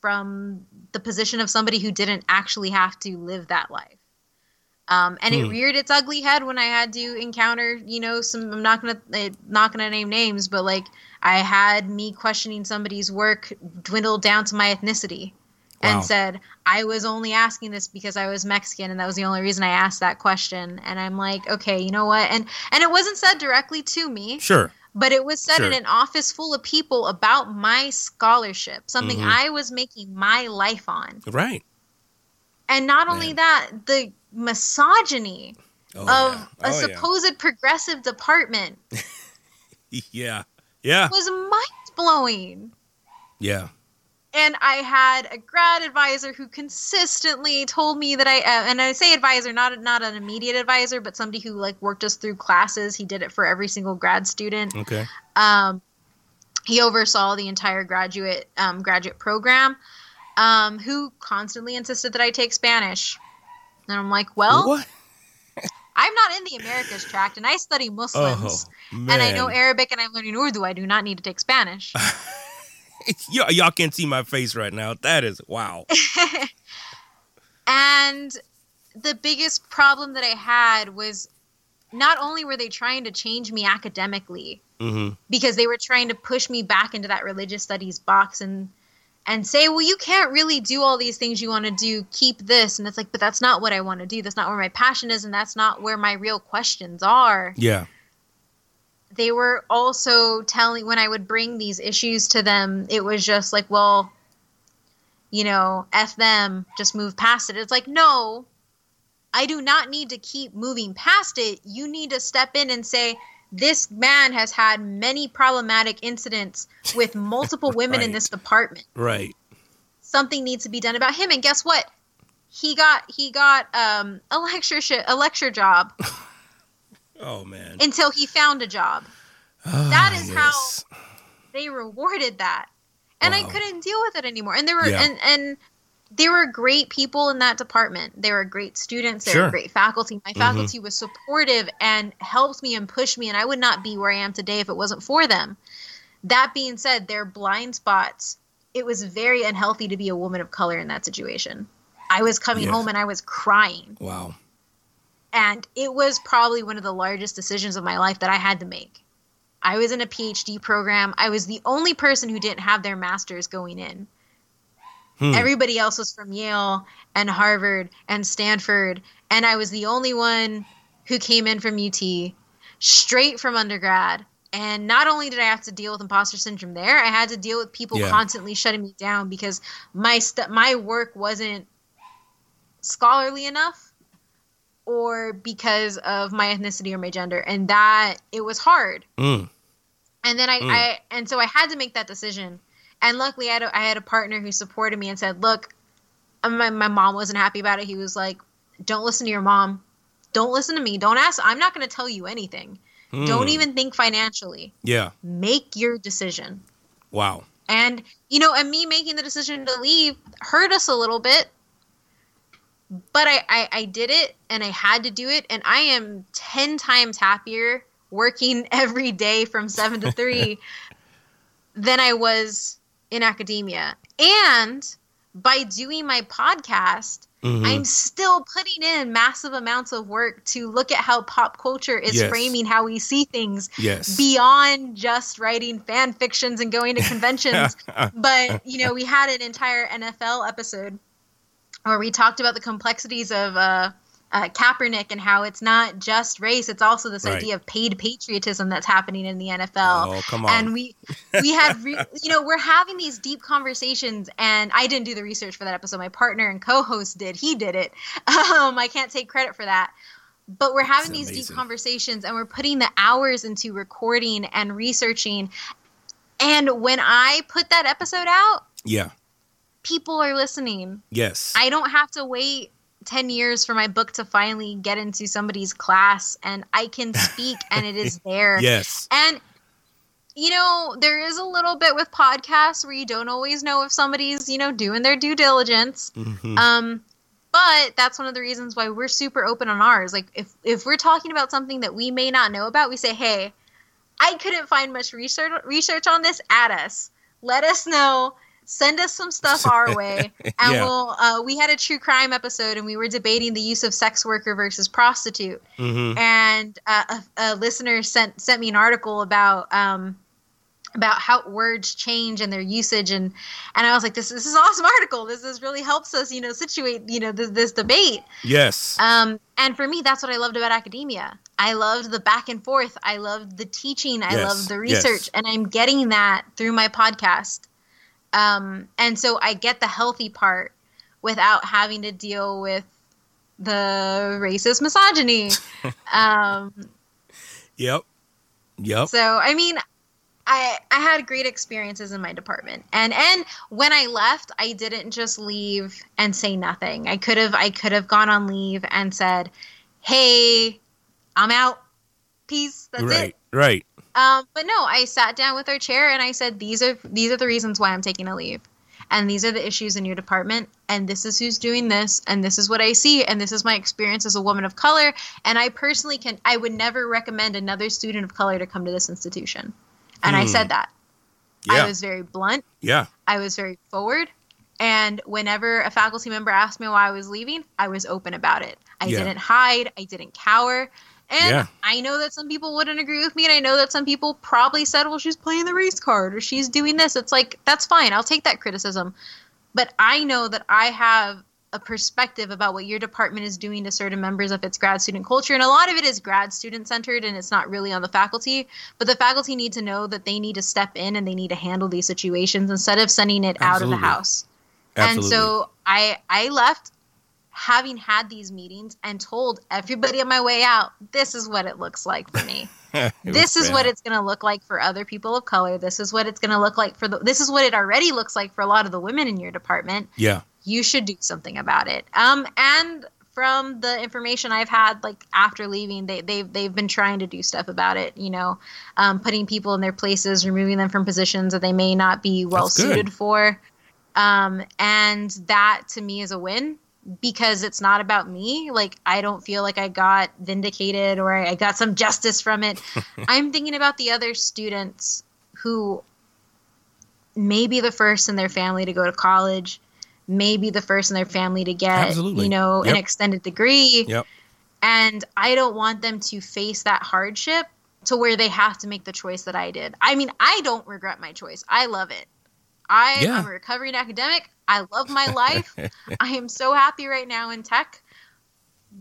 from the position of somebody who didn't actually have to live that life um, and it Hmm. reared its ugly head when I had to encounter, you know, some. I'm not gonna eh, not gonna name names, but like I had me questioning somebody's work dwindled down to my ethnicity, Wow. and said I was only asking this because I was Mexican, and that was the only reason I asked that question. And I'm like, okay, you know what? And and it wasn't said directly to me, Sure. but it was said in an office full of people about my scholarship, something Mhm. I was making my life on. Right. And not only that, the misogyny Oh, of yeah. a Oh, supposed progressive department <laughs> yeah. Yeah. Yeah. was mind blowing. Yeah. And I had a grad advisor who consistently told me that I, uh, and I say advisor, not not an immediate advisor, but somebody who like worked us through classes. He did it for every single grad student. Okay. Um, he oversaw the entire graduate um, graduate program. Um, who constantly insisted that I take Spanish, and I'm like, well, what? I'm not in the Americas tract, and I study Muslims. Oh and I know Arabic and I'm learning Urdu. I do not need to take Spanish. <laughs> y'all, y'all can't see my face right now. That is wow. <laughs> and the biggest problem that I had was not only were they trying to change me academically Mm-hmm. because they were trying to push me back into that religious studies box and and say, well, you can't really do all these things you want to do. Keep this, and it's like, but that's not what I want to do. That's not where my passion is, and that's not where my real questions are. Yeah. they were also telling when I would bring these issues to them, it was just like, well, you know, F them, just move past it. It's like, no, I do not need to keep moving past it. You need to step in and say, this man has had many problematic incidents with multiple women in this department. Right. Something needs to be done about him. And guess what? He got he got um, a lectureship, a lecture job <laughs> Oh man. until he found a job. Ah, that is how- they rewarded that and i couldn't deal with it anymore and there were Yeah. and and there were great people in that department they were great students they Sure. were great faculty my Mhm. faculty was supportive and helped me and pushed me and i would not be where i am today if it wasn't for them that being said their blind spots it was very unhealthy to be a woman of color in that situation i was coming Yes. home and i was crying Wow. and it was probably one of the largest decisions of my life that I had to make. I was in a PhD program. I was the only person who didn't have their master's going in. Hmm. Everybody else was from Yale and Harvard and Stanford, and I was the only one who came in from UT straight from undergrad. And not only did I have to deal with imposter syndrome there, I had to deal with people Yeah. constantly shutting me down because my st- my work wasn't scholarly enough or because of my ethnicity or my gender and that it was hard Mm. and then I, Mm. I and so I had to make that decision. And luckily, I had a, I had a partner who supported me and said, "Look, uh, my my mom wasn't happy about it. He was like, "Don't listen to your mom. Don't listen to me. Don't ask. I'm not going to tell you anything. Don't Mm. even think financially. Yeah. Make your decision." Wow. And you know, and me making the decision to leave hurt us a little bit. But I, I, I did it and I had to do it and I am ten times happier working <laughs> every day from seven to three <laughs> than I was in academia. And by doing my podcast, Mhm. I'm still putting in massive amounts of work to look at how pop culture is Yes. framing how we see things yes. beyond just writing fan fictions and going to <laughs> conventions. but you know, we had an entire NFL episode where we talked about the complexities of uh, uh, Kaepernick and how it's not just race; it's also this Right. idea of paid patriotism that's happening in the NFL. oh, come on. And we we had re- <laughs> you know we're having these deep conversations, and I didn't do the research for that episode. My partner and co-host did. He did it. <laughs> Um, I can't take credit for that. But we're having these deep conversations, and we're putting the hours into recording and researching. And when I put that episode out, yeah. people are listening. Yes. I don't have to wait 10 years for my book to finally get into somebody's class and I can <laughs> speak and it is there. yes. And you know, there is a little bit with podcasts where you don't always know if somebody's, you know, doing their due diligence. Mhm. Um but that's one of the reasons why we're super open on ours. Like if if we're talking about something that we may not know about, we say, "Hey, I couldn't find much research research on this. At us, let us know. Send us some stuff our <laughs> way, and Yeah. we'll." Uh, we had a true crime episode, and we were debating the use of sex worker versus prostitute. Mhm. And uh, a, a listener sent sent me an article about um, about how words change and their usage, and and I was like, "This this is an awesome article. This this really helps us, you know, situate you know this, this debate." Yes. Um, and for me, that's what I loved about academia. I loved the back and forth. I loved the teaching. I Yes, loved the yes. research, and I'm getting that through my podcast. Um, and so I get the healthy part without having to deal with the racist misogyny. <laughs> um, yep. Yep. so I mean, I I had great experiences in my department, and and when I left, I didn't just leave and say nothing. I could have I could have gone on leave and said, "Hey, I'm out. Peace. That's right. it." Right. Um, but no, I sat down with our chair and I said, "These are these are the reasons why I'm taking a leave." And these are the issues in your department, and this is who's doing this, and this is what I see, and this is my experience as a woman of color. And I personally can, I would never recommend another student of color to come to this institution. And I Hmm. said that. Yeah. I was very blunt. yeah. I was very forward. And whenever a faculty member asked me why I was leaving, I was open about it. I Yeah. didn't hide. I didn't cower. And Yeah. I know that some people wouldn't agree with me. And I know that some people probably said, well, she's playing the race card or she's doing this. It's like, that's fine. I'll take that criticism. But I know that I have a perspective about what your department is doing to certain members of its grad student culture. And a lot of it is grad student centered and it's not really on the faculty. But the faculty need to know that they need to step in and they need to handle these situations instead of sending it out of the house. Absolutely. And so I I left having had these meetings and told everybody on my way out, this is what it looks like for me. <laughs> This is what it's going to look like for other people of color. This is what it's going to look like for the this is what it already looks like for a lot of the women in your department. Yeah. You should do something about it. Um and from the information I've had, like after leaving, they, they've they've been trying to do stuff about it. You know, um, putting people in their places, removing them from positions that they may not be well suited for. Um, and that to me is a win because it's not about me. Like I don't feel like I got vindicated or I got some justice from it. <laughs> I'm thinking about the other students who may be the first in their family to go to college, may be the first in their family to get, Absolutely. you know, an extended degree. Yep. And I don't want them to face that hardship to where they have to make the choice that I did. I mean, I don't regret my choice. I love it. I Yeah. am a recovering academic. I love my life. <laughs> I am so happy right now in tech.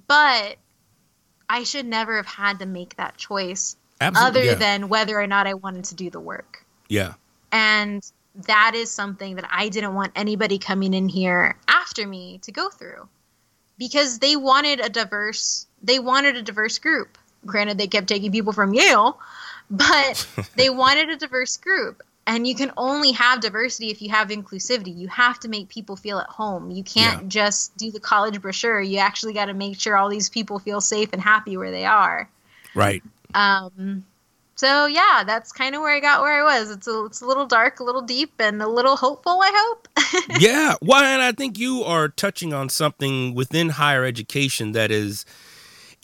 But I should never have had to make that choice Absolutely. other yeah. than whether or not I wanted to do the work. yeah. And that is something that I didn't want anybody coming in here after me to go through. Because they wanted a diverse they wanted a diverse group. Granted they kept taking people from Yale, but <laughs> they wanted a diverse group. And you can only have diversity if you have inclusivity. You have to make people feel at home. You can't Yeah. just do the college brochure. You actually got to make sure all these people feel safe and happy where they are. Right. Um, so yeah, that's kind of where I got where I was. It's a it's a little dark, a little deep, and a little hopeful. I hope. <laughs> yeah. Well, and I think you are touching on something within higher education that is,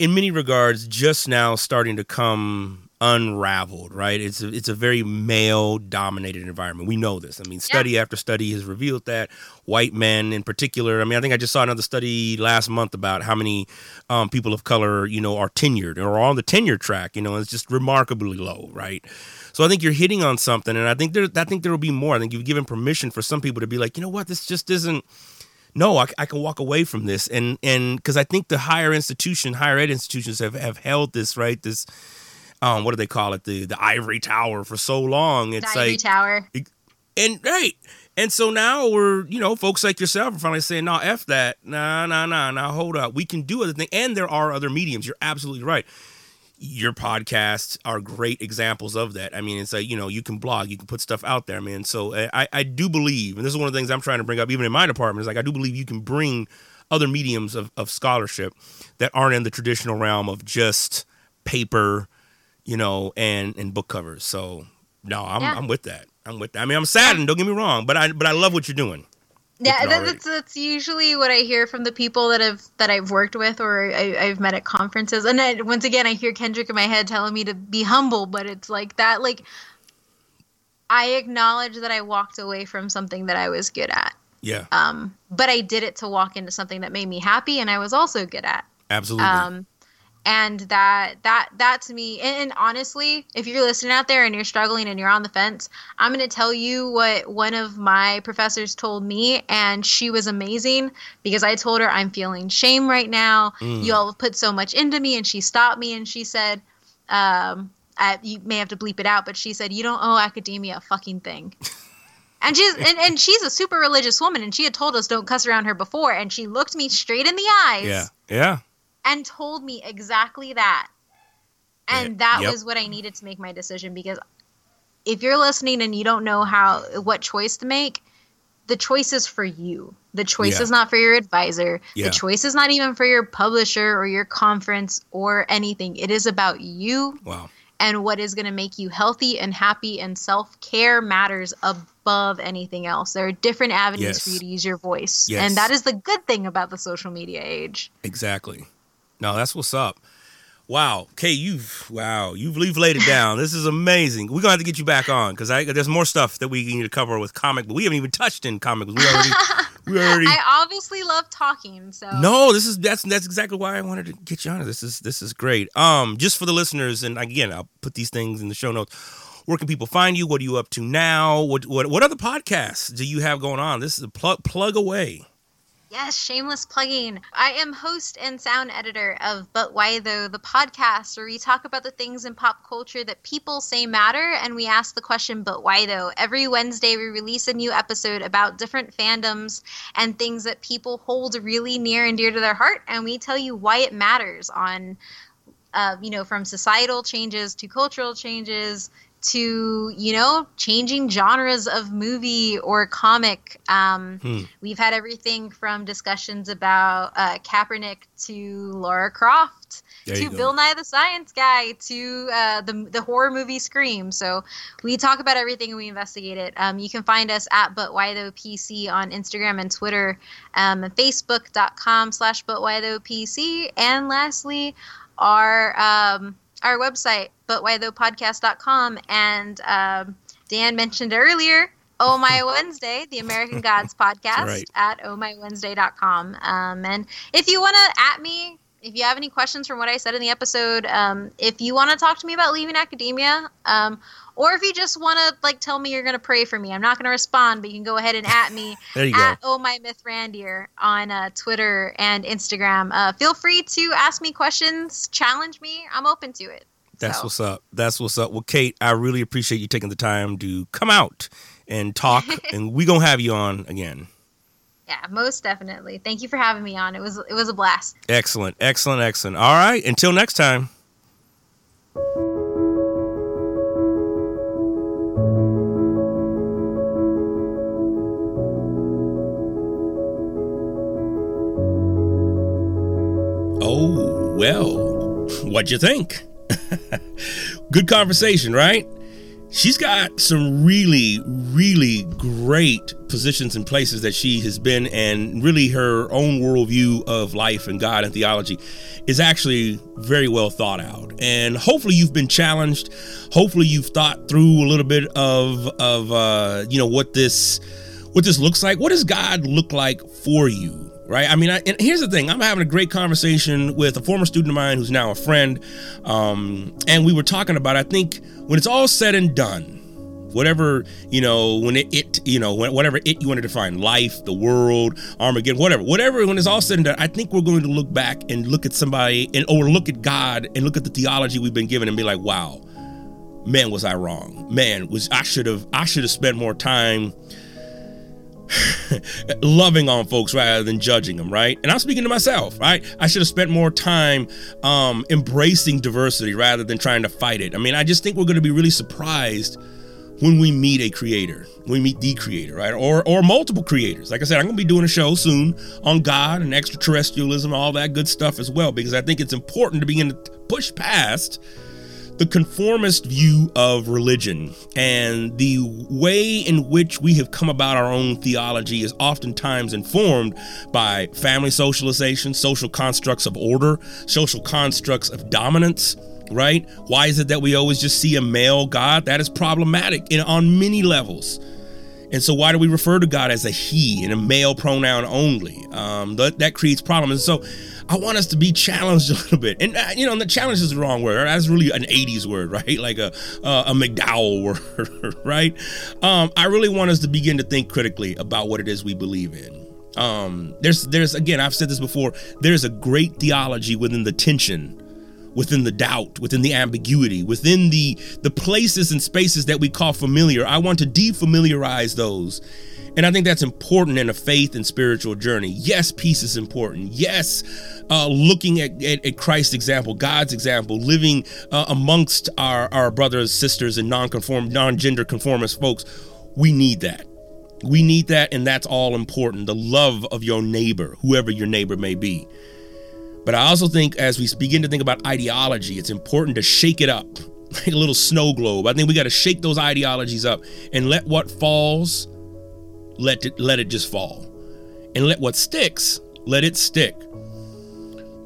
in many regards, just now starting to come unraveled. Right. It's a, it's a very male dominated environment. We know this. I mean, study after study has revealed that white men, in particular. I mean, I think I just saw another study last month about how many um, people of color, you know, are tenured or on the tenure track. You know, it's just remarkably low. Right. So I think you're hitting on something, and I think there, I think there will be more. I think you've given permission for some people to be like, you know what, this just isn't. No, I, I can walk away from this, and and because I think the higher institution, higher ed institutions have have held this right, this, um, what do they call it, the the ivory tower for so long. It's Ivory like Tower. and right. And so now we're, you know, folks like yourself are finally saying, no, F that. Nah, nah, nah, nah, hold up. We can do other things. And there are other mediums. You're absolutely right. Your podcasts are great examples of that. I mean, it's like, you know, you can blog, you can put stuff out there, man. So uh, I, I do believe, and this is one of the things I'm trying to bring up, even in my department, is like, I do believe you can bring other mediums of, of scholarship that aren't in the traditional realm of just paper, you know, and, and book covers. So no, I'm, Yeah. I'm with that. I'm with that. I mean, I'm saddened. Don't get me wrong, but I but I love what you're doing. Yeah, that's that's usually what I hear from the people that have that I've worked with or I, I've met at conferences. And I, once again, I hear Kendrick in my head telling me to be humble, but it's like that. Like I acknowledge that I walked away from something that I was good at, Yeah, um, but I did it to walk into something that made me happy and I was also good at. absolutely. Um, and that that that to me, and, and honestly, if you're listening out there and you're struggling and you're on the fence, I'm going to tell you what one of my professors told me, and she was amazing because I told her I'm feeling shame right now. Mm. You all have put so much into me, and she stopped me and she said, um, I, "You may have to bleep it out," but she said, "You don't owe academia a fucking thing." <laughs> And she's and, and she's a super religious woman, and she had told us don't cuss around her before, and she looked me straight in the eyes yeah, yeah, and told me exactly that. And that yep. was what I needed to make my decision because if you're listening and you don't know how what choice to make, the choice is for you. The choice Yeah. is not for your advisor. Yeah. The choice is not even for your publisher or your conference or anything. It is about you wow, and what is going to make you healthy and happy and self-care matters above anything else. There are different avenues Yes. for you to use your voice. Yes. And that is the good thing about the social media age. exactly. No, that's what's up. Wow, Kay, you've wow, you've you've laid it down. this is amazing. We're gonna have to get you back on because I there's more stuff that we need to cover with comic, but we haven't even touched in comic. We already, we <laughs> already. I obviously love talking, so No, this is that's that's exactly why I wanted to get you on. This is this is great. Um, just for the listeners, and again, I'll put these things in the show notes. Where can people find you? What are you up to now? What what what other podcasts do you have going on? This is a plug plug away. Yes, shameless plugging. I am host and sound editor of But Why Though, the podcast where we talk about the things in pop culture that people say matter and we ask the question, But why though? Every Wednesday we release a new episode about different fandoms and things that people hold really near and dear to their heart, and we tell you why it matters on, uh, you know, from societal changes to cultural changes to you know changing genres of movie or comic. Um, Hmm. we've had everything from discussions about uh, kaepernick to laura croft There to bill nye the science guy to uh, the, the horror movie scream. So we talk about everything and we investigate it. Um, you can find us at but why though pc on instagram and twitter um, and facebook.com slash but why though pc and lastly our um, our website butwhythoughpodcast.com and um, dan mentioned earlier oh my <laughs> wednesday the american gods <laughs> podcast right. at ohmywednesday.com um, and if you want to at me if you have any questions from what i said in the episode um, if you want to talk to me about leaving academia um, or if you just want to like tell me you're going to pray for me i'm not going to respond but you can go ahead and at me <laughs> There you go. at oh my Mithrandir on uh, twitter and instagram uh, feel free to ask me questions challenge me i'm open to it That's So, what's up. That's what's up. Well, Kate, I really appreciate you taking the time to come out and talk, <laughs> and we gonna have you on again. yeah most definitely thank you for having me on it was it was a blast Excellent, excellent, excellent. All right, until next time. Oh, well, what'd you think? <laughs> Good conversation, right? She's got some really, really great positions and places that she has been, and really her own worldview of life and God and theology is actually very well thought out. And hopefully, you've been challenged. Hopefully, you've thought through a little bit of of uh, you know what this what this looks like. What does God look like for you? Right? I mean, I, and here's the thing: I'm having a great conversation with a former student of mine who's now a friend, um, and we were talking about. I think when it's all said and done, whatever you know, when it, it you know, when, whatever it you want to define, life, the world, Armageddon, whatever, whatever. When it's all said and done, I think we're going to look back and look at somebody and or look at God and look at the theology we've been given and be like, wow, man, was I wrong? Man, was I should have I should have spent more time <laughs> loving on folks rather than judging them, right? And I'm speaking to myself, right? I should have spent more time um, embracing diversity rather than trying to fight it. I mean, I just think we're going to be really surprised when we meet a creator, we meet the creator, right? Or or multiple creators. Like I said, I'm going to be doing a show soon on God and extraterrestrialism, all that good stuff as well, because I think it's important to begin to push past the conformist view of religion and the way in which we have come about our own theology is oftentimes informed by family socialization, social constructs of order, social constructs of dominance. Right? Why is it that we always just see a male God? That is problematic in, on many levels. And so, why do we refer to God as a he and a male pronoun only? Um, that, that creates problems. And so, I want us to be challenged <laughs> a little bit. And, uh, you know, the challenge is the wrong word. That's really an 80s word, right? Like a, uh, a McDowell <laughs> word, right? Um, I really want us to begin to think critically about what it is we believe in. Um, there's, there's, again, I've said this before, there's a great theology within the tension within the doubt, within the ambiguity, within the the places and spaces that we call familiar. I want to defamiliarize those and I think that's important in a faith and spiritual journey. Yes, peace is important. Yes, uh, looking at, at, at, Christ's example, God's example, living uh, amongst our, our brothers, sisters, and non-conform, non-gender conformist folks, we need that. We need that, and that's all important. The love of your neighbor, whoever your neighbor may be. But I also think as we begin to think about ideology, it's important to shake it up <laughs> like a little snow globe. I think we got to shake those ideologies up and let what falls let it let it just fall. And let what sticks, let it stick.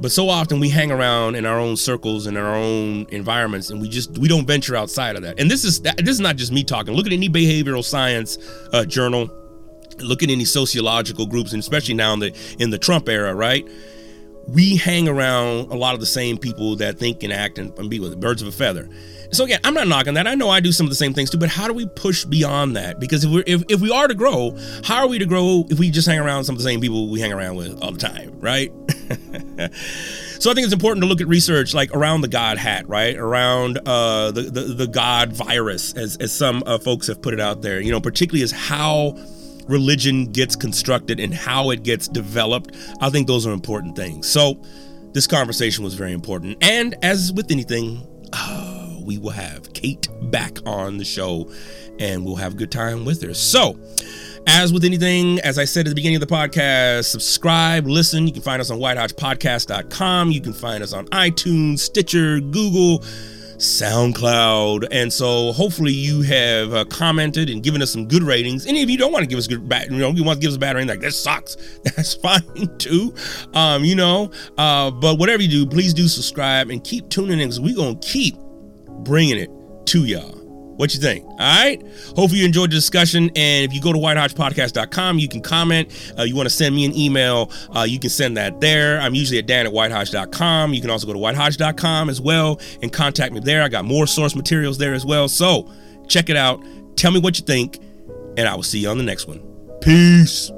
But so often we hang around in our own circles and our own environments, and we just we don't venture outside of that. And this is this is not just me talking. Look at any behavioral science uh, journal. Look at any sociological groups, and especially now in the in the Trump era, right? We hang around a lot of the same people that think and act and, and be with birds of a feather. So again, I'm not knocking that. I know I do some of the same things too, but how do we push beyond that? Because if we if, if we are to grow, how are we to grow if we just hang around some of the same people we hang around with all the time, right? <laughs> so I think it's important to look at research like around the God hat, right? Around uh, the, the the God virus, as as some uh, folks have put it out there. You know, particularly as how religion gets constructed and how it gets developed. I think those are important things. So this conversation was very important, and as with anything. Uh, we will have Kate back on the show and we'll have a good time with her. So, as with anything, as I said at the beginning of the podcast, subscribe, listen. You can find us on whitehodgepodcast.com. You can find us on iTunes, Stitcher, Google, SoundCloud. And so hopefully you have uh, commented and given us some good ratings. And if you don't want to give us good bad, you know, you want to give us a bad rating like this sucks, <laughs> that's fine <laughs> too. Um, you know, uh, but whatever you do, please do subscribe and keep tuning in because we're going to keep bringing it to y'all. What you think? All right. Hopefully you enjoyed the discussion. And if you go to whitehodgepodcast.com, you can comment. Uh, you want to send me an email, uh, you can send that there. I'm usually at dan at whitehodge.com. You can also go to whitehodge.com as well and contact me there. I got more source materials there as well. So check it out. Tell me what you think, and I will see you on the next one. Peace.